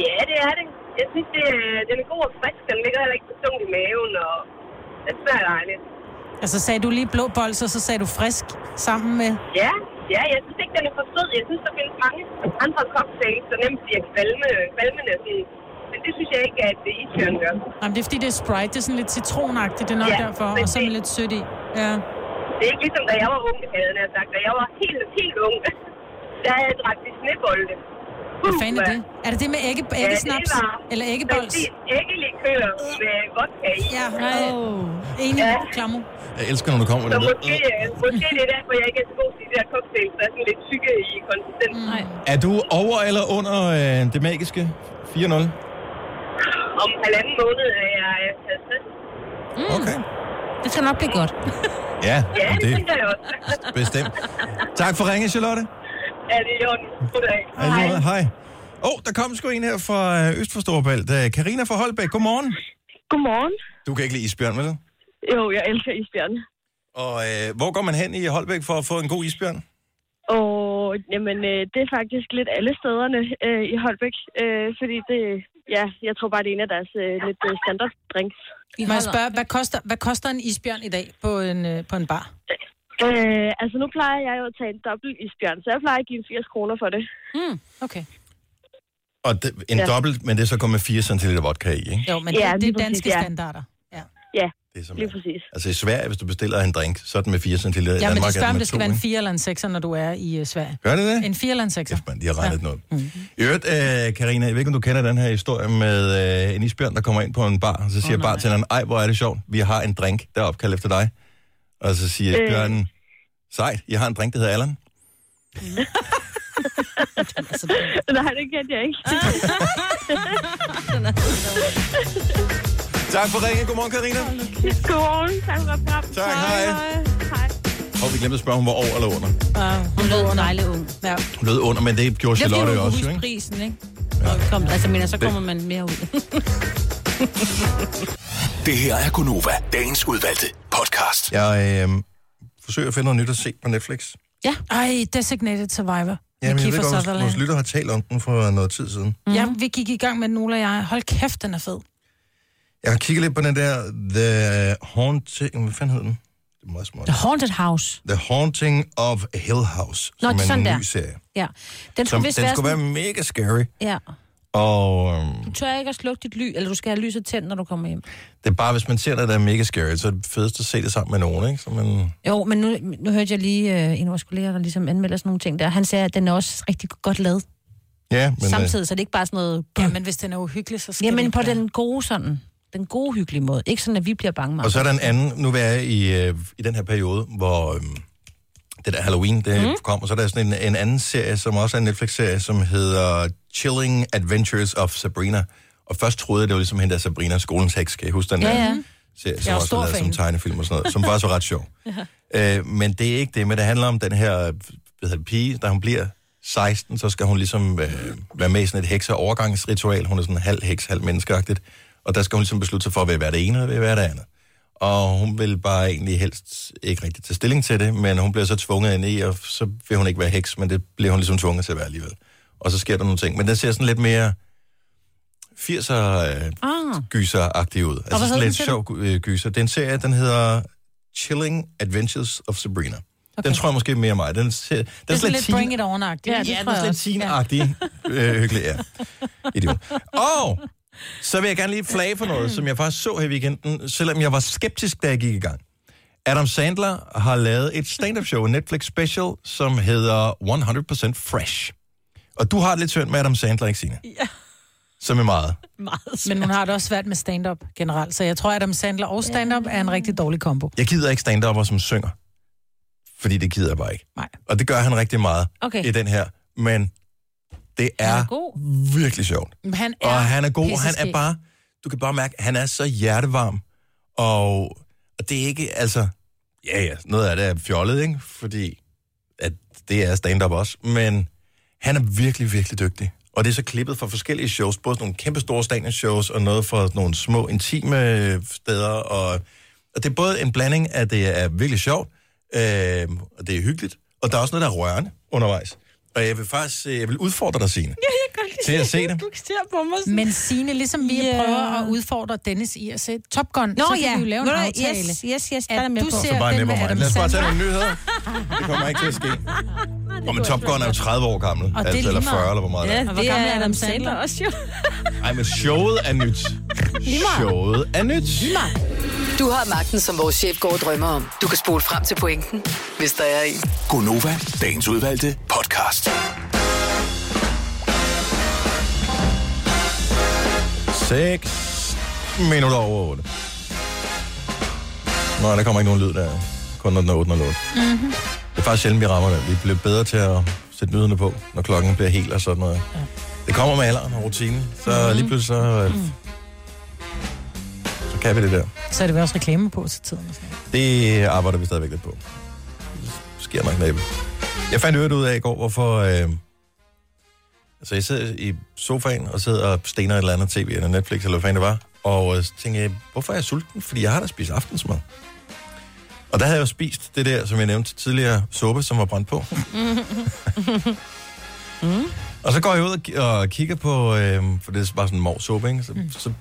Ja, det er det. Jeg synes, det, er- den er god og frisk. Den ligger heller ikke så tungt i maven, og det smager dejligt. Altså sagde du lige blå bolser, så sagde du frisk sammen med... Ja, ja, jeg synes ikke, den er for sød. Jeg synes, der findes mange andre cocktails, der nemt bliver kvalme, kvalmende. Sådan. Men det synes jeg ikke, at det isbjørn gør. Jamen, det er fordi, det er Sprite. Det er sådan lidt citronagtigt. Det er nok Ja, derfor. Og så med lidt sødt i. Ja. Det er ikke ligesom, da jeg var ung, havde jeg sagt. Da jeg var helt, helt ung, der havde jeg drak de snebolde. Hvad fanden er det? Er det det med ægge, æggesnaps? Ja, det Eller æggebols? præcis æggelikør med vodka i. Ja, oh. enig. Ja. Klammer. Jeg elsker, når du kommer Så det. måske, øh, måske det er derfor, jeg ikke er så god til de der cocktails, der er sådan lidt tykke i konsistensen. Nej. Er du over eller under øh, det magiske 4-0? Om halvanden måned er jeg øh, 50. Okay. Det skal nok blive godt. Ja, Ja, det det jeg også. er bestemt. Tak for ringen, Charlotte. Er det i orden? Goddag. Hej. Hej. Åh, oh, der kom sgu en her fra øh, Øst for Storbælt. Øh, Karina fra Holbæk, godmorgen. Godmorgen. Du kan ikke lide isbjørn, vel? Jo, jeg elsker isbjørn. Og øh, hvor går man hen i Holbæk for at få en god isbjørn? Og jamen, øh, det er faktisk lidt alle stederne øh, i Holbæk, øh, fordi det, ja, jeg tror bare, det er en af deres øh, lidt øh, standard drinks. Må jeg spørge, hvad koster, hvad koster en isbjørn i dag på en, øh, på en bar? Øh, altså, nu plejer jeg jo at tage en dobbelt isbjørn, så jeg plejer at give 80 kroner for det. Mm, okay. Og det, en ja. Dobbelt, men det er så kun med 4 cm vodka i, ikke? Jo, men Ja, det, det er præcis, danske ja. standarder. Ja. Ja, Det er som, lige præcis. altså i Sverige, hvis du bestiller en drink, så er den med 4 cm. Ja, men de spørger, om det skal være en 4 eller en 6, når du er i uh, Sverige. Gør det det? En 4 eller en 6. Kæft, man, de har regnet ja. noget. I øvrigt, øh, Karina, jeg ved ikke, om du kender den her historie med øh, en isbjørn, der kommer ind på en bar, og så siger oh, bartenderen, ej, hvor er det sjovt, vi har en drink, der er opkaldt efter dig. Og så siger Øh. isbjørnen, sejt, jeg har en drink, der hedder Allan. Nej, det kendte jeg ikke. Tak for ringen. Godmorgen, Karina. Godmorgen. Tak for program. Tak, hej. Hej. Og vi glemte at spørge, om hun var over eller under. Uh, Hun lød dejlig ung. ja. Hun lød under, men det gjorde Det bliver Charlotte jo også, jo, ikke? prisen, ikke? Ja. Kom, altså, men så kommer man mere ud. Det her er Gunova, dagens udvalgte podcast. Jeg øh, forsøger at finde noget nyt at se på Netflix. Ej, Designated Survivor. Ja, men jeg ved godt, vores, lytter har talt om den for noget tid siden. Mm. Ja, vi gik i gang med den, Ola og jeg. Hold kæft, den er fed. Jeg har kigget lidt på den der The Haunting... Hvad fanden hed den? Det er meget smart. The Haunted House. The Haunting of Hill House, Nå, som er sådan en der. ny serie. Ja. Den Som, skulle vist den være skulle være sådan... mega scary. Ja. Og øhm, Du tør ikke at slukke dit lys, eller du skal have lyset tændt, når du kommer hjem. det er bare, hvis man ser noget, der er mega scary, så er det fedest at se det sammen med nogen, ikke? Så man, Jo, men nu, nu hørte jeg lige øh, en af vores kolleger, der ligesom anmelder sådan nogle ting der. Han sagde, at den er også rigtig godt lavet. ja, men... Men, Samtidig, så det er ikke bare sådan noget... Ja, men hvis den er uhyggelig, så skal Jamen den på være. den gode sådan, den gode hyggelige måde. Ikke sådan, at vi bliver bange Øh, med. og så er der en anden, nu er jeg i, øh, i den her periode, hvor øhm, det der Halloween, det mm. kom, og så er der sådan en, en anden serie, som også er en Netflix-serie, som hedder Chilling Adventures of Sabrina. Og først troede jeg, det var ligesom hende der Sabrina, skolens heks, kan I huske den Ja, der ja. serie, som Jeg også stor er lavet som tegnefilm og sådan noget, som faktisk var ret sjov. øh, men det er ikke det, men det handler om den her hvad hedder det, pige, da hun bliver 16, så skal hun ligesom øh, være med i sådan et hekseovergangsritual. Hun er sådan halv heks, halv menneskeagtigt. Og der skal hun ligesom beslutte sig for, at være det ene, eller være det andet. Og hun vil bare egentlig helst ikke rigtig tage stilling til det, men hun bliver så tvunget ind i, og så vil hun ikke være heks, men det bliver hun ligesom tvunget til at være alligevel. Og så sker der nogle ting. Men den ser sådan lidt mere 80'er øh, Ah, gyser-agtig ud. Altså sådan lidt sjov øh, gyser. Den serie, den hedder Chilling Adventures of Sabrina. Okay. Den tror jeg måske er mere mig. Den, ser, den Det er sådan lidt bring it on -agtigt. Ja, det Ja, den er lidt teen-agtig. Øh, hyggelig, ja. Idiot. Og så vil jeg gerne lige flage for noget, som jeg faktisk så her i weekenden, selvom jeg var skeptisk, da jeg gik i gang. Adam Sandler har lavet et stand-up show, en Netflix special, som hedder 100% Fresh. Og du har det lidt synd med Adam Sandler, ikke Signe? Ja. Som er meget. meget Men hun har det også svært med stand-up generelt, så jeg tror, at Adam Sandler og stand-up er en rigtig dårlig kombo. Jeg gider ikke stand som synger. Fordi det gider jeg bare ikke. Nej. Og det gør han rigtig meget Okay. i den her. Men det er, Han er god. virkelig sjovt. Han er Og han er god, han er pisseskæg. bare... Du kan bare mærke, han er så hjertevarm. Og, og det er ikke, altså... Ja, ja, noget af det er fjollet, ikke? Fordi at det er stand-up også. Men han er virkelig, virkelig dygtig. Og det er så klippet fra forskellige shows. Både sådan nogle kæmpe store stadion-shows, og noget fra nogle små, intime steder. Og, og det er både en blanding af, det er virkelig sjovt, øh, og det er hyggeligt. Og der er også noget, der er rørende undervejs. Og jeg vil faktisk øh, jeg vil udfordre dig, Signe. Til at se det. Du ser på mig sådan. Men Signe, ligesom vi Ja. yeah. prøver at udfordre Dennis i at se Top Gun, Nå så kan ja, vi jo lave en du hvad? aftale. Yes, yes, yes, der er med du på. ser- Så bare den mind. Adam Lad os bare tage nogle nyheder. Det kommer ikke til at ske. Og men Top Gun er jo 30 år gammel. Og er Altså, eller meget. 40, eller hvor meget Ja, det er. Og hvor det gammel er Adam Sandler også jo. Ej, men showet er nyt. Showet er nyt. Du har magten, som vores chef går og drømmer om. Du kan spole frem til pointen, hvis der er en. Gonova, dagens udvalgte podcast. 6 minutter over 8. Nå, der kommer ikke nogen lyd der. Kun når den er 8 og 8. Mm-hmm. Det er faktisk sjældent, vi rammer det. Vi bliver bedre til at sætte nyhederne på, når klokken bliver helt og sådan noget. Ja. Det kommer med alderen og rutinen. Så mm-hmm. lige pludselig så, øh, så kan vi det der. Så er det vel også reklame på til tiden. noget. Det arbejder vi stadigvæk lidt på. Det sker nok næppe. Jeg fandt øvrigt ud af i går, hvorfor... Øh, altså, jeg sidder i sofaen og sidder og stener et eller andet tv, eller Netflix, eller hvad fanden det var. Og øh, så tænkte jeg, hvorfor er jeg sulten? Fordi jeg har da spist aftensmad. Og der havde jeg jo spist det der, som jeg nævnte tidligere, suppe, som var brændt på. Og så går jeg ud og, ki- og kigger på, øh, for det er bare sådan en morsuppe, ikke? Så, mm. så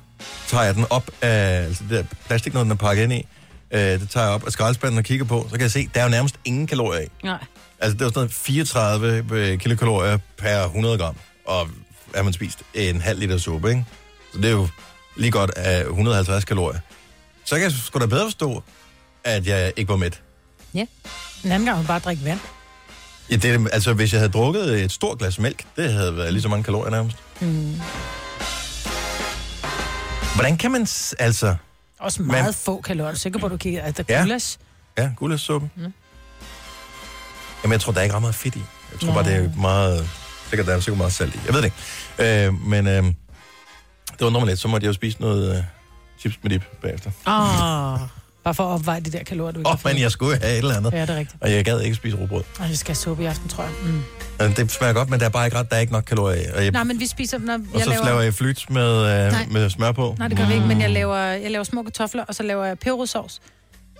tager jeg den op af altså det der plastik, noget den er pakket ind i. Øh, det tager jeg op af skraldespanden og kigger på. Så kan jeg se, der er jo nærmest ingen kalorier i. Nej. Altså, det var sådan noget 34 øh, kilokalorier per 100 gram. Og har man spist en halv liter suppe, ikke? Så det er jo lige godt af 150 kalorier. Så kan jeg sgu da bedre forstå, at jeg ikke var mæt. En anden gang vil bare drikke vand. Ja, det, altså, hvis jeg havde drukket et stort glas mælk, det havde været lige så mange kalorier nærmest. Mm. Hvordan kan man, s- altså... Også meget Men- få kalorier. Er sikker på, at du kigger? Altså, Ja. gulas? Ja, gulersuppe. Mm. Jamen, jeg tror, der er ikke ret meget fedt i. Jeg tror Nå. bare, det er meget... Sikkert, der er sikkert meget salt i. Jeg ved det ikke. Øh, men øh, det undrer mig lidt. Så måtte jeg jo spise noget øh, chips med dip bagefter. Oh. Bare for at opveje de der kalorier, du ikke Åh, oh, men jeg skulle have et eller andet. Ja, det er rigtigt. Og jeg gad ikke spise rugbrød. Og vi skal have suppe i aften, tror jeg. Mm. Det smager godt, men der er bare ikke ret, der er ikke nok kalorier i. Og, jeg, Nej, men vi spiser... Når og jeg så laver... laver jeg flyt med, øh, Nej. med smør på. Nej, det gør vi ikke, men jeg laver, jeg laver små kartofler, og så laver jeg peberodsovs.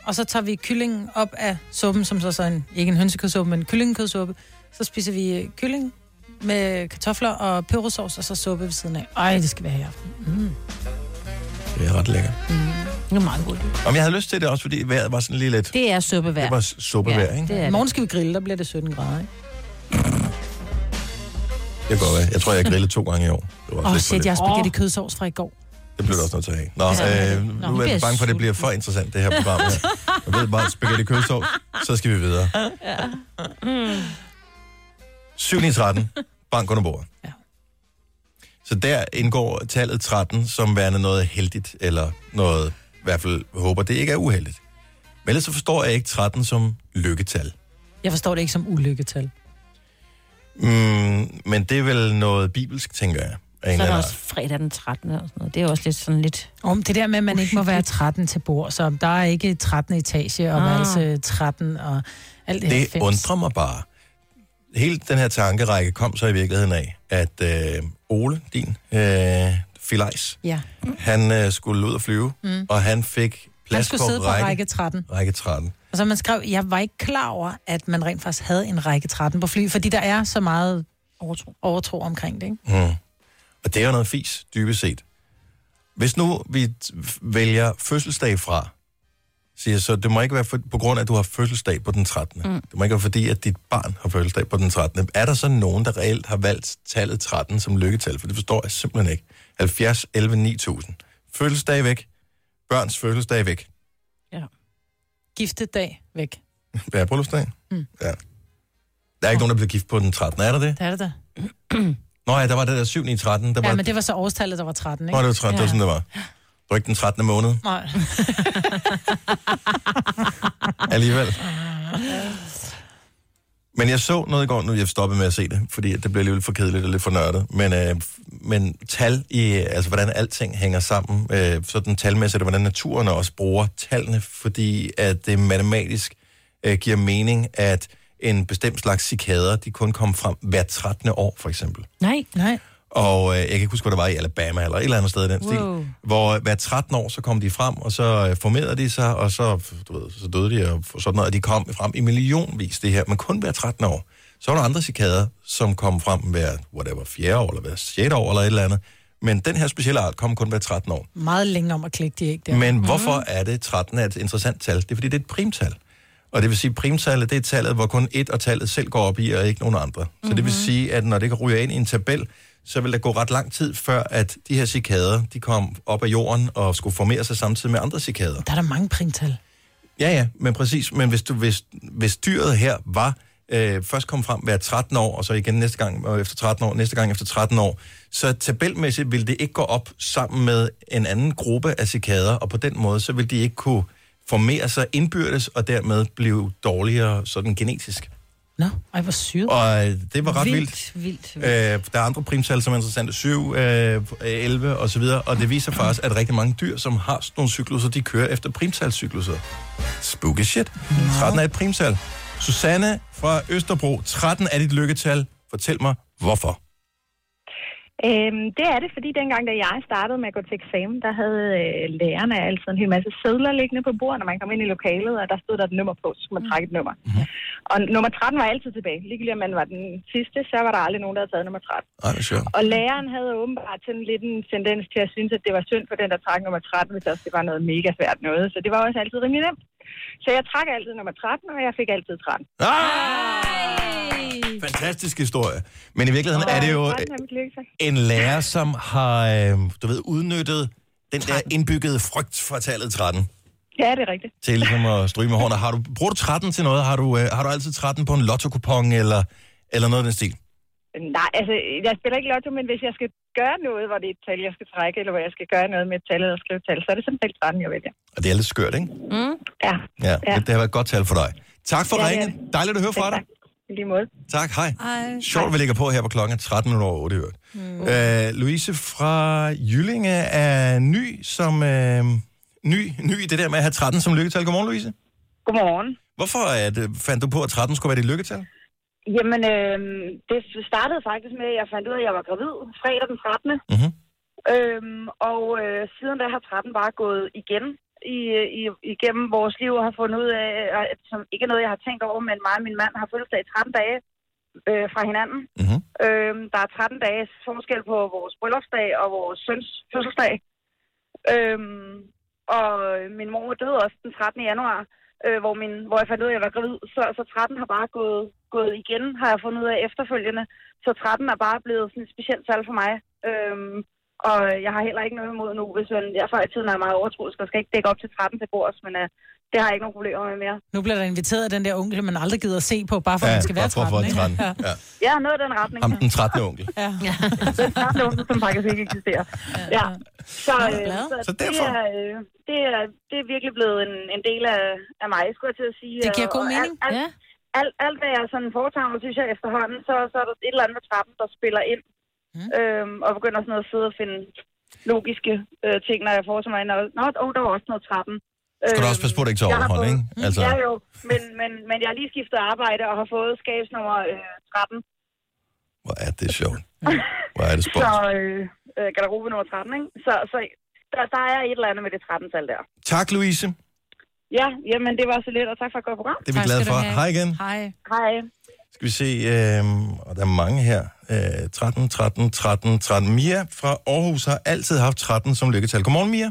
Og så tager vi kyllingen op af suppen, som så er en, ikke en hønsekødsuppe, men en kyllingekødsuppe. Så spiser vi øh, kylling med kartofler og peberodsovs, og så suppe ved siden af. Ej, det skal have i aften. Mm. Det er ret lækkert. Det er meget godt. Om jeg havde lyst til det også, fordi vejret var sådan lige lidt... Det er suppevejr. Det var suppevejr, ikke? det er morgen skal vi grille, der bliver det 17 grader, ikke? Det godt være. Jeg tror, jeg har grillet to gange i år. Det var Åh, også oh, shit, jeg har spaghetti kødsovs fra i går. Det bliver du også nødt til at have. Nå, Ja. øh, Nå, nu er jeg bange for, at det bliver for interessant, det her program her. Jeg ved bare, spaghetti kødsovs, så skal vi videre. Ja. Mm. 7 i 13, bank under bordet. Så der indgår tallet 13 som værende noget heldigt, eller noget, i hvert fald håber, det ikke er uheldigt. Men ellers så forstår jeg ikke 13 som lykketal. Jeg forstår det ikke som ulykketal. Mm, men det er vel noget bibelsk, tænker jeg. Så er der også fredag den 13. Og sådan noget. Det er også lidt sådan lidt... Om det der med, at man ikke må være 13 til bord, så der er ikke 13 etage og Ah. værelse 13 og alt det, Det fems. undrer mig bare. Hele den her tankerække kom så i virkeligheden af, at øh, Ole, din øh, filajs, Ja. han øh, skulle ud og flyve, Mm. mm. og han fik Han plads skulle på sidde på række, række 13. række 13. Og så man skrev, jeg var ikke klar over, at man rent faktisk havde en række 13 på fly, fordi der er så meget overtro, overtro omkring det, ikke? Mm. Og det er jo noget fis, dybest set. Hvis nu vi vælger fødselsdag fra, siger så, det må ikke være for, på grund af, at du har fødselsdag på den 13. Mm. Det må ikke være fordi, at dit barn har fødselsdag på den 13. Er der så nogen, der reelt har valgt tallet 13 som lykketal? For det forstår jeg simpelthen ikke. 70, 11, 9000. Fødselsdag væk. Børns fødselsdag væk. Giftedag væk. Hvad er bryllupsdag? Mm. Ja. Der er ikke nogen, der bliver gift på den 13. Er der det? Det er det da. Nå ja, der var det der 7 i 13. Der var, Ja, men det var så årstallet, der var 13, ikke? Nå, det var 13, det var Ja. sådan, det var. Det var ikke den 13. måned Nej. alligevel. Men jeg så noget i går, nu jeg stoppede med at se det, fordi det blev alligevel for kedeligt og lidt for nørdet. Men, øh, men tal i, altså hvordan alting hænger sammen, øh, sådan talmæssigt, og hvordan naturen også bruger tallene, fordi at det matematisk øh, giver mening, at en bestemt slags cikader, de kun kom frem hver 13. år, for eksempel. Nej. Nej. Og øh, jeg kan ikke huske, hvor det var i Alabama eller et eller andet sted i den Wow. stil. Hvor hver 13 år, så kom de frem, og så øh, formerede de sig, og så, du ved, så døde de, og sådan noget, og de kom frem i millionvis det her, men kun hver 13 år. Så var der andre cikader, som kom frem hver, whatever, fjerde år, eller hver sjette år, eller et eller andet. Men den her specielle art kom kun hver 13 år. Meget længe om at klikke de ikke der. Men hvorfor er det 13 er et interessant tal? Det er, fordi det er et primtal. Og det vil sige, at primtallet, det er tallet, hvor kun et og tallet selv går op i, og ikke nogen andre. Så det vil sige, at når det kan ryge ind i en tabel, så vil der gå ret lang tid, før at de her cikader, de kom op af jorden og skulle formere sig samtidig med andre cikader. Der er der mange primtal. Ja, ja, men præcis. Men hvis, du, hvis, hvis dyret her var, øh, først kom frem hver 13 år, og så igen næste gang og efter 13 år, næste gang efter 13 år, så tabelmæssigt vil det ikke gå op sammen med en anden gruppe af cikader, og på den måde, så vil de ikke kunne formere sig indbyrdes, og dermed blive dårligere sådan genetisk. Nå, ej, hvor syret. Og øh, det var ret vildt. Vildt, vildt. Øh, der er andre primtal, som er interessante. 7, øh, 11 og så videre. Og det viser faktisk, at rigtig mange dyr, som har sådan nogle cykluser, de kører efter primtalscykluser. Spooky shit. 13 er et primtal. Susanne fra Østerbro. 13 er dit lykketal. Fortæl mig, hvorfor. Øhm, det er det, fordi dengang, da jeg startede med at gå til eksamen, der havde øh, lærerne altid en hel masse sædler liggende på bordet, når man kom ind i lokalet, og der stod der et nummer på, så skulle man trække et nummer. Mm-hmm. Og nummer 13 var altid tilbage. Ligegyldigt om man var den sidste, så var der aldrig nogen, der havde taget nummer 13. Ej, sjovt. Og læreren havde åbenbart sådan lidt en tendens til at synes, at det var synd for den, der trak nummer 13, hvis også det var noget mega svært noget. Så det var også altid rimelig nemt. Så jeg trak altid nummer 13, og jeg fik altid 13. Fantastisk historie. Men i virkeligheden er det jo 13 mit lykketal. en lærer, som har, øh, du ved, udnyttet den der indbyggede frygt for tallet 13 Ja, det er rigtigt. til ligesom at stryge med hårene. Har du, bruger du 13 til noget? Har du, øh, har du altid 13 på en lotto-kupon eller, eller noget af den stil? Nej, altså, jeg spiller ikke lotto, men hvis jeg skal gøre noget, hvor det er et tal, jeg skal trække, eller hvor jeg skal gøre noget med et tal eller skrive et tal, så er det simpelthen 13, jeg vælger. Og det er lidt skørt, ikke? Mm. Ja. Ja, Ja. Det, det har været et godt tal for dig. Tak for Ja, ja, ringen. Dejligt at høre fra dig. I lige måde. Tak, hej. Hej. Sjovt, vi ligger på her på klokken er 13 minutter over 8, i øvrigt. Mm. Øh, Louise fra Jyllinge er ny som... Øh, ny, ny i det der med at have 13 som lykketal. Godmorgen, Louise. Godmorgen. Hvorfor er det, fandt du på, at 13 skulle være dit lykketal? Jamen, øh, det startede faktisk med, at jeg fandt ud af, at jeg var gravid fredag den 13. Mm-hmm. Øhm, og øh, siden da har 13 bare gået igen i, i, igennem vores liv og har fundet ud af, at, som ikke er noget, jeg har tænkt over, men mig og min mand har fødselsdag i 13 dage øh, fra hinanden. Mm-hmm. Øhm, der er 13 dages forskel på vores bryllupsdag og vores søns fødselsdag. Øhm, og min mor døde også den 13. januar øh, hvor, min, hvor jeg fandt ud af, at jeg var gravid. Så, så 13 har bare gået, gået igen, har jeg fundet ud af efterfølgende. Så 13 er bare blevet sådan et specielt tal for mig. Øhm, og jeg har heller ikke noget imod nu, hvis man, jeg før i tiden er meget overtroisk, og skal ikke dække op til 13 til bords, men uh, det har jeg ikke nogen problemer med mere. Nu bliver der inviteret af den der onkel, man aldrig gider at se på, bare for at Ja, man skal være bare for at få 13, en ikke? 13, Ja. ja. Ja, noget af den retning. Ham den 13. onkel. Ja. den 13 onkel, som faktisk ikke eksisterer. Ja. Så, øh, så, Så derfor- Det, er, øh, det, er, det er virkelig blevet en, en del af, af mig, skulle jeg til at sige. Det giver god mening. Alt, alt, Ja. alt, alt, hvad jeg sådan foretager mig, synes jeg efterhånden, så, så er der et eller andet med trappen, der spiller ind. Mm. Øhm, og begynder sådan at sidde og finde logiske øh, ting, når jeg foretager mig. Nå, nå, oh, der var også noget trappen. Skal du også passe på, at det ikke tager overhånd, fået- ikke? Altså, Ja, jo. Men, men, men jeg har lige skiftet arbejde og har fået skabsnummer øh, 13. hvor er det sjovt. Hvor er det Så sport. øh, øh, garderobe nummer 13, ikke? Så, så der, der er et eller andet med det 13-tal der. Tak, Louise. Ja, jamen det var så lidt, og tak for et godt program. Det er vi glade for. Hej igen. Hej. Hej. Skal vi se, øh, og der er mange her. Øh, 13, 13, 13, 13. Mia fra Aarhus har altid haft 13 som lykketal. Godmorgen, Mia.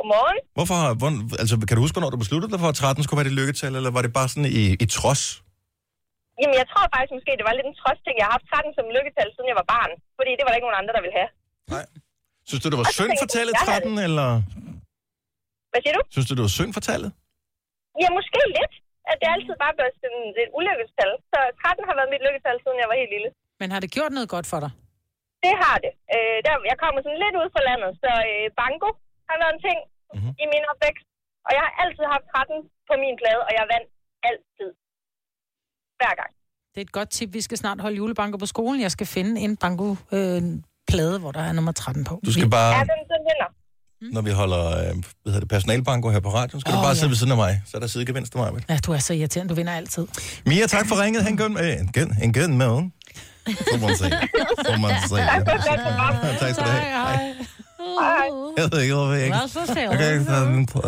Godmorgen. Hvorfor, har- hvor, altså, kan du huske, hvornår du besluttede dig for, at 13 skulle være dit lykketal, eller var det bare sådan i, i trods? Jamen, jeg tror faktisk måske, det var lidt en trods ting. Jeg har haft 13 som lykketal, siden jeg var barn. Fordi det var der ikke nogen andre, der ville have. Synes du, det var Og synd for tallet jeg havde 13, eller Hvad siger du? synes du, det var synd for tallet? Ja, måske lidt. At det altid bare blev sådan et ulykkestal. Så 13 har været mit lykketal, siden jeg var helt lille. Men har det gjort noget godt for dig? Det har det. Øh, der, jeg kommer sådan lidt ud fra landet, så øh, banko har været en ting mm-hmm. i min opvækst. Og jeg har altid haft 13 på min plade, og jeg vandt altid. Hver gang. Det er et godt tip. Vi skal snart holde julebanko på skolen. Jeg skal finde en banko-plade, hvor der er nummer 13 på. Du skal bare, Ja, den, den vinder. når vi holder øh, hvad hedder det, personalbanko her på radioen, skal oh, du bare ja. sidde ved siden af mig. Så er der sidegevinst til mig. vel? Ja, du er så irriterende. Du vinder altid. Mia, tak for ringet. Han en, øh, en, god- en god morgen. Får man sige. Får man program. Tak skal du have. Hej, hej. Hej. Jeg ved ikke, hvorfor jeg ikke... Hvad så ser Jeg kan ikke tage den på...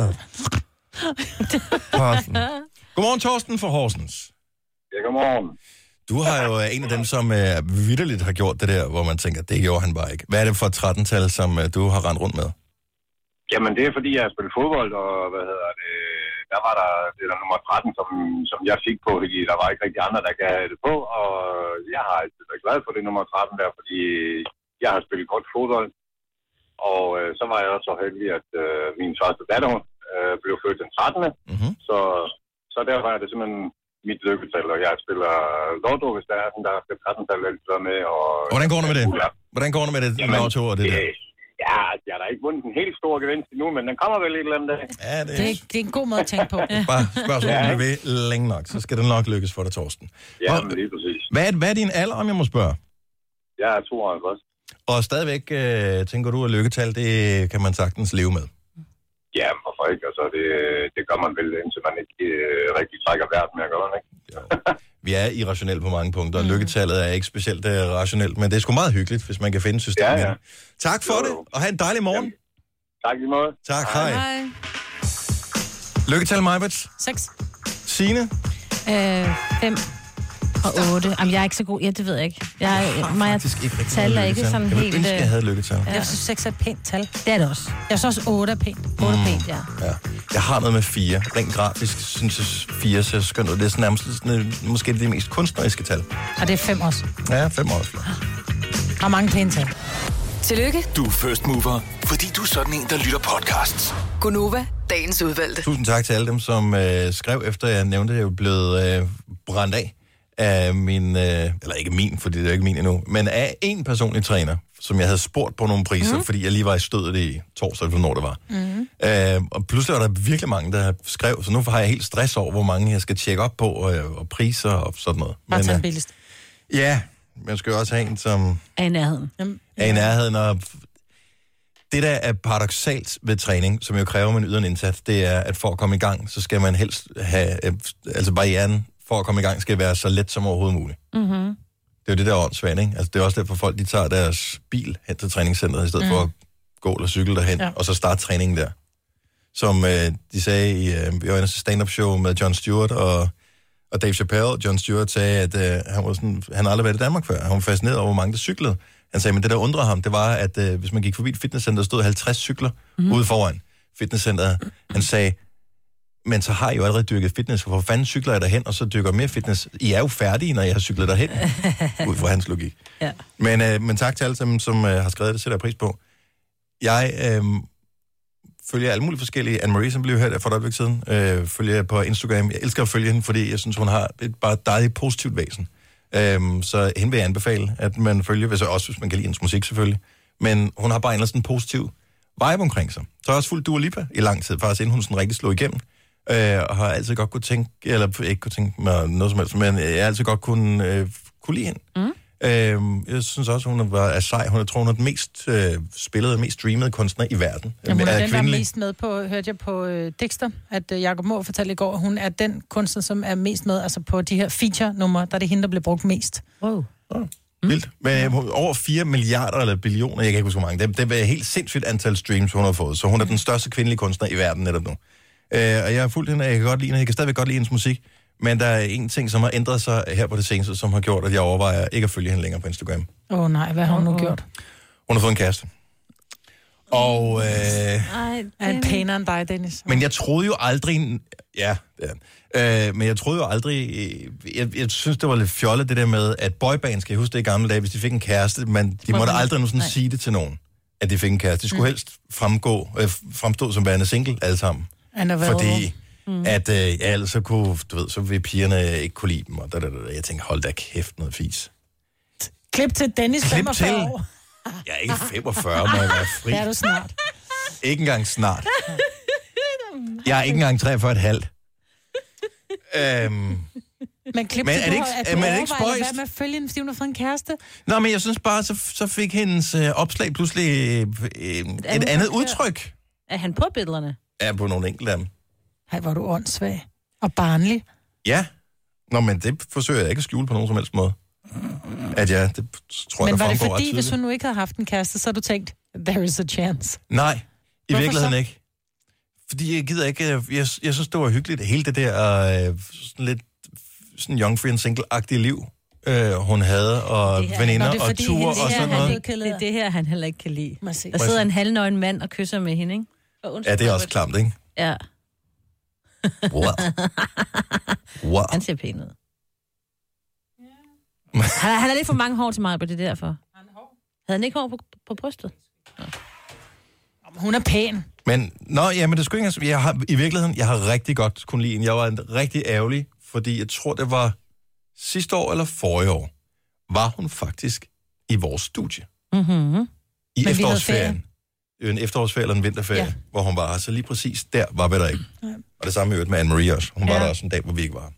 Thorsten. Godmorgen, Torsten fra Horsens. Ja, godmorgen. Du har jo øh, en af dem, som uh, vidderligt har gjort det der, hvor man tænker, det gjorde han bare ikke. Hvad er det for et 13-tal, som uh, du har rendt rundt med? Jamen, det er fordi, jeg har spillet fodbold, og hvad hedder det, der var der det der nummer 13, som, som jeg fik på, fordi der var ikke rigtig andre, der gav det på, og jeg har altid været glad for det nummer 13 der, fordi jeg har spillet godt fodbold, og øh, så var jeg også så heldig, at øh, min første datter, hun øh, blev født den 13. Mm-hmm. Så, så der var det simpelthen mit lykketal, og jeg spiller lotto, hvis der er sådan, der er 13-tal, jeg spiller med, og... Hvordan går det med det? Hvordan går det med det Jamen, lotto og det der? Ja, jeg har da ikke vundet en helt stor gevinst endnu, men den kommer vel et eller andet dag. Ja, det Det er, det er en god måde at tænke på. Bare spørgsmål, Ja. ved længe nok, så skal det nok lykkes for dig, Torsten. Ja, Og- men lige præcis. Hvad er, hvad er din alder, om jeg må spørge? Jeg er 52. Og stadigvæk øh, tænker du, at lykketal, det kan man sagtens leve med. Ja, hvorfor ikke? Altså, det, det gør man vel, indtil man ikke øh, rigtig trækker verden med at gøre, ikke? Vi er irrationelle på mange punkter, og lykketallet er ikke specielt øh, rationelt, men det er sgu meget hyggeligt, hvis man kan finde et system Ja, i ja. det. Tak for det, og have en dejlig morgen. Tak i måde. Tak, hej. Hej. Lykketal, Majbets. 6. Signe. Øh, 5 og 8. Jamen, jeg er ikke så god. Ja, det ved jeg ikke. Jeg, jeg, mig faktisk ikke rigtig tal er ikke sådan Jeg helt... ønske, jeg øh, havde lykketal. Jeg synes, 6 er et pænt tal. Det er det også. Jeg synes også, 8 er pænt. 8 mm. pænt, ja. Ja. Jeg har noget med fire. Rent grafisk synes jeg, fire ser skønt ud. Det er sådan nærmest sådan, måske det mest kunstneriske tal. Og det er 5 også. Ja, fem år. flot. Har mange pæne tal. Tillykke, Du er first mover, fordi du er sådan en, der lytter podcasts. Gunova, dagens udvalgte. Tusind tak til alle dem, som øh, skrev efter, jeg nævnte, at jeg er blevet øh, brændt af af min, øh, eller ikke min, fordi det er ikke min endnu, men af en personlig træner, som jeg havde spurgt på nogle priser, mm. fordi jeg lige var i stødet i torsdag, eller hvornår det var. Mm. Øh, og pludselig var der virkelig mange, der skrev, så nu har jeg helt stress over, hvor mange jeg skal tjekke op på, øh, og priser og sådan noget. Bare tage øh, den billigste. ja, men jeg skal jo også have en, som Er i nærheden. Er i nærheden. Og det, der er paradoxalt ved træning, som jo kræver en yderligere indsats, det er, at for at komme i gang, så skal man helst have, øh, altså barrieren for at komme i gang, skal være så let som overhovedet muligt. Mm-hmm. Det er jo det, der er åndssvagt, ikke? Altså, det er også derfor, folk de tager deres bil hen til træningscenteret, i stedet mm. for at gå eller cykle derhen, Ja. og så starte træningen der. Som øh, de sagde i, øh, stand-up show med John Stewart og, og Dave Chappelle. John Stewart sagde, at øh, han, var sådan, han aldrig været i Danmark før. Han var fascineret over, hvor mange der cyklede. Han sagde, men det der undrede ham, det var, at øh, hvis man gik forbi et fitnesscenter, der stod 50 cykler mm. ude foran fitnesscenteret. Han sagde, Men så har I jo allerede dyrket fitness, for fanden cykler jeg derhen, og så dykker mere fitness. I er jo færdige, når jeg har cyklet derhen, ud fra hans logik. Ja. Men, øh, men tak til alle sammen, som øh, har skrevet det, sætter jeg pris på. Jeg øh, følger alle mulige forskellige. Anne-Marie, som blev hørt for et øjeblik siden, øh, følger jeg på Instagram. Jeg elsker at følge hende, fordi jeg synes, hun har et bare dejligt positivt væsen. Øh, så hende vil jeg anbefale, at man følger, hvis, også hvis man kan lide hendes musik selvfølgelig. Men hun har bare en eller anden sådan positiv vibe omkring sig. Så har jeg også fulgt Dua Lipa i lang tid, faktisk inden hun sådan rigtig slog igennem. Øh, og har altid godt kunne tænke, eller ikke kunne tænke mig noget som helst, men jeg har altid godt kunne, øh, kunne lide hende. Mm. Øh, jeg synes også, hun var, er sej. Hun er, tror, hun er den mest øh, spillede, mest streamede kunstner i verden. Jamen, hun er, Er den, der er kvindelig. mest med på, hørte jeg på øh, Dexter, at øh, Jacob Mohr fortalte i går, at hun er den kunstner, som er mest med, altså på de her feature-numre, der er det hende, der bliver brugt mest. Wow. Vildt. Men øh, over 4 milliarder eller billioner, jeg kan ikke huske, hvor mange. Det, det er et helt sindssygt antal streams, hun har fået. Så hun er den største kvindelige kunstner i verden netop nu. Øh, og jeg har fulgt hende, og jeg kan godt lide hende. Jeg kan stadigvæk godt lide hendes musik. Men der er en ting, som har ændret sig her på det seneste, som har gjort, at jeg overvejer ikke at følge hende længere på Instagram. Åh oh, nej, hvad har hun nu gjort? Hun har fået en kæreste. Og, øh, Ej, Er en pænere end dig, Dennis? men jeg troede jo aldrig... Ja, det er han. øh, Men jeg troede jo aldrig... øh, Jeg, jeg synes, det var lidt fjollet, det der med, at boybands, skal jeg huske det i gamle dage, hvis de fik en kæreste, men de Må måtte aldrig nu sådan nej. sige det til nogen, at de fik en kæreste. De skulle Mm. helst fremgå, øh, fremstå som værende single alle sammen. And available. Fordi mm. at øh, ja, ellers så kunne, du ved, så ville pigerne ikke kunne lide dem. Og da, da, da. Jeg tænkte, hold da kæft noget fis. Klip til Dennis, Klip 45 til. år. Jeg er ikke 45, må jeg være fri. Det er du snart. Ikke engang snart. Jeg er ikke engang 43 et halvt. Øhm, Men klip Men til, er det du ikke- har- at er du man ikke spøjst? være med at følge hende, fordi hun har fået en kæreste. Nå, men jeg synes bare, så, så fik hendes øh, opslag pludselig øh, et andet udtryk. Er han på billederne? Ja, på nogle enkelte af dem. Ej, hvor er du åndssvag. Og barnlig. Ja. Nå, men det forsøger jeg ikke at skjule på nogen som helst måde. At ja, det tror jeg, Men var det fordi, hvis hun nu ikke havde haft en kæreste, så havde du tænkt, there is a chance. Nej, i Hvorfor virkeligheden så? ikke. Fordi jeg gider ikke... Jeg, jeg, jeg synes, det var hyggeligt. Hele det der øh, sådan lidt sådan young free and single-agtige liv, øh, hun havde, og veninder Nå, det er og fordi, ture og her, sådan noget. ikke- Det er det her, han heller ikke kan lide. Der sidder en halvnøgen mand og kysser med hende, ikke? Og undskyld, Ja, det er også klamt, ikke? Ja. Wow. wow. Han ser pæn ud. han, han har lidt for mange hår til mig, det er derfor. Havde han ikke hår på, på brystet? Hun er pæn. Men, nå, ja, men det skulle ikke jeg har, I virkeligheden, jeg har rigtig godt kunne lide hende. Jeg var en rigtig ærgerlig, fordi jeg tror, det var sidste år eller forrige år, var hun faktisk i vores studie. Mm-hmm. I Men vi havde efterårsferien. En efterårsferie eller en vinterferie, Ja. ja. hvor hun var her. Så lige præcis der var vi der ikke. Og det samme i øvrigt med Anne-Marie også. Hun var Ja. der også en dag, hvor vi ikke var.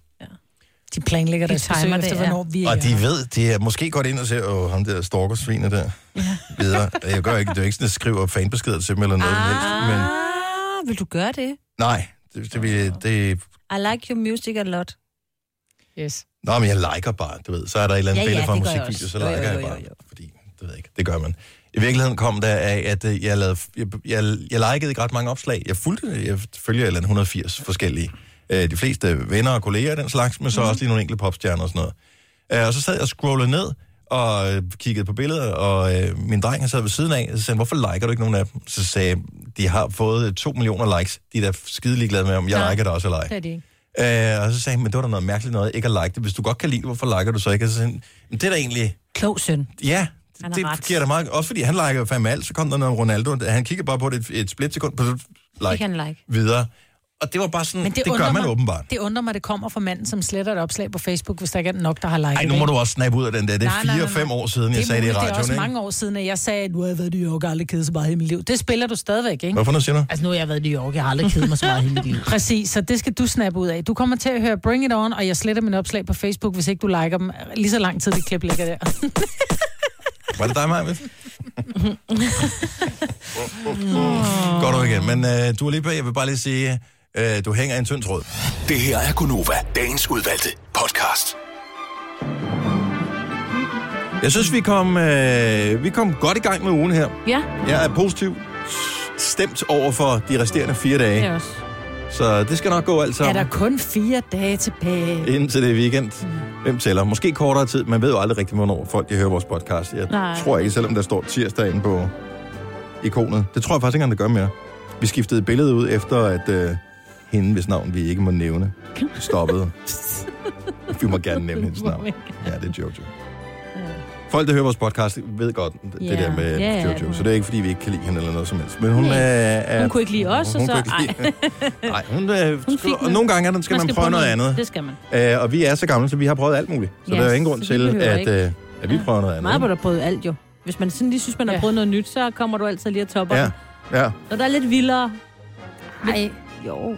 De planlægger De deres besøg timer efter, det, ja. hvornår vi Og er. de ved, de er måske godt ind og ser, og ham der stalkersvinet der ja. videre. Jeg gør ikke, det er ikke sådan, at jeg skriver fanbeskeder til dem eller noget ah. helst, men Ah, vil du gøre det? nej, det, det, det, det, I like your music a lot. Yes. Nå, men jeg liker bare, du ved. Så er der et eller andet Ja, ja, ja, billede fra musikvideo, så også. Jo, jo, liker jeg jo, bare. jo, jo. Fordi, det ved jeg ikke, det gør man. I virkeligheden kom der af, at øh, jeg, lavede, jeg, jeg, jeg likede ikke ret mange opslag. Jeg fulgte, jeg følger eller andet 180 forskellige. Øh, de fleste venner og kolleger og den slags, men så Mhm. mm. også lige nogle enkelte popstjerner og sådan noget. Øh, og så sad jeg og scrollede ned og øh, kiggede på billeder, og øh, min dreng han sad ved siden af, og så sagde hvorfor liker du ikke nogen af dem? Så sagde jeg, de har fået 2 millioner likes. De er da skide ligeglade med, om jeg Ja. liker det også eller ej. Det er de ikke. Øh, og så sagde han, men det var da noget mærkeligt noget, ikke at like det. Hvis du godt kan lide det, hvorfor liker du så ikke? Og så sagde men det er da egentlig... Klog søn. Ja, Han det ret. giver da meget... Også fordi han liker jo fandme alt, så kom der noget Ronaldo. Han kigger bare på det et, et splitsekund, på like, like. videre. Og det var bare sådan, Men det, det gør man mig, åbenbart. Det undrer mig, det kommer fra manden, som sletter et opslag på Facebook, hvis der ikke er nok, der har liket Ej, nu må du også snappe ud af den der. Det er Nej, nej, nej, fire-fem nej. år siden, jeg det er sagde det i muligt, radioen, Det er også ikke? mange år siden, at jeg sagde, at nu har jeg været i New York og aldrig kedet så meget i mit liv. Det spiller du stadigvæk, ikke? Hvorfor nu siger du? Altså, nu har jeg været i New York, jeg har aldrig kedet mig så meget i mit liv. Præcis, så det skal du snappe ud af. Du kommer til at høre Bring It On, og jeg sletter mine opslag på Facebook, hvis ikke du liker dem. Lige så lang tid, det klip ligger der. Var det dig, Maja? Går du igen. Men uh, du er lige på, jeg vil bare lige sige, uh, du hænger i en tynd tråd. Det her er Gunova, dagens udvalgte podcast. Jeg synes, vi kom, øh, vi kom godt i gang med ugen her. Ja, Jeg er positiv stemt over for de resterende fire dage. det er også. Så det skal nok gå alt er sammen. der kun fire dage tilbage? Indtil det er weekend. Hvem tæller? Måske kortere tid. Man ved jo aldrig rigtigt, hvornår folk de hører vores podcast. Jeg Nej. tror ikke, selvom der står tirsdag inde på ikonet. Det tror jeg faktisk ikke det gør mere. Vi skiftede billedet ud efter, at øh, hende, hvis navn vi ikke må nævne, stoppede. vi må gerne nævne hendes navn. Ja, det er Jojo. Folk, der hører vores podcast, ved godt det, det der med ja, Jojo. Så det er ikke, fordi vi ikke kan lide hende eller noget som helst. Men hun er... er Hun kunne ikke lide os, og hun så... ikke lide- Ej. Nej, hun, øh, Hun fik og nogle gange er der, skal man, skal prøve noget andet. Det skal man. Øh, og vi er så gamle, så vi har prøvet alt muligt. Så Ja, der er ingen grund så til, at, ikke. øh, at vi prøver noget andet. Meget på der prøvet alt jo. Hvis man sådan lige synes, man har prøvet noget nyt, så kommer du altid lige at toppe Ja, ja. Når der er lidt vildere... Nej. Jo.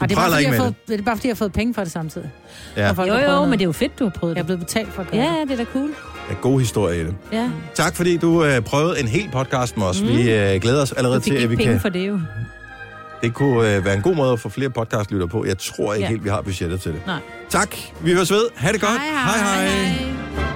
Og det er, bare, ikke med fået, det er bare fordi, jeg har fået penge for det samtidig. Ja. Jo, jo, prøvet men noget. det er jo fedt, du har prøvet Jeg er det. blevet betalt for at gøre Ja, det. det er da cool. En god historie i det. Ja. Tak fordi du øh, prøvede en hel podcast med os. Mm. Vi øh, glæder os allerede til, at vi penge kan... for det jo. Det kunne øh, være en god måde at få flere podcastlytter på. Jeg tror ikke Ja. helt, vi har budgettet til det. Nej. Tak. Vi høres ved. Ha' det godt. Hej, hej. hej. hej.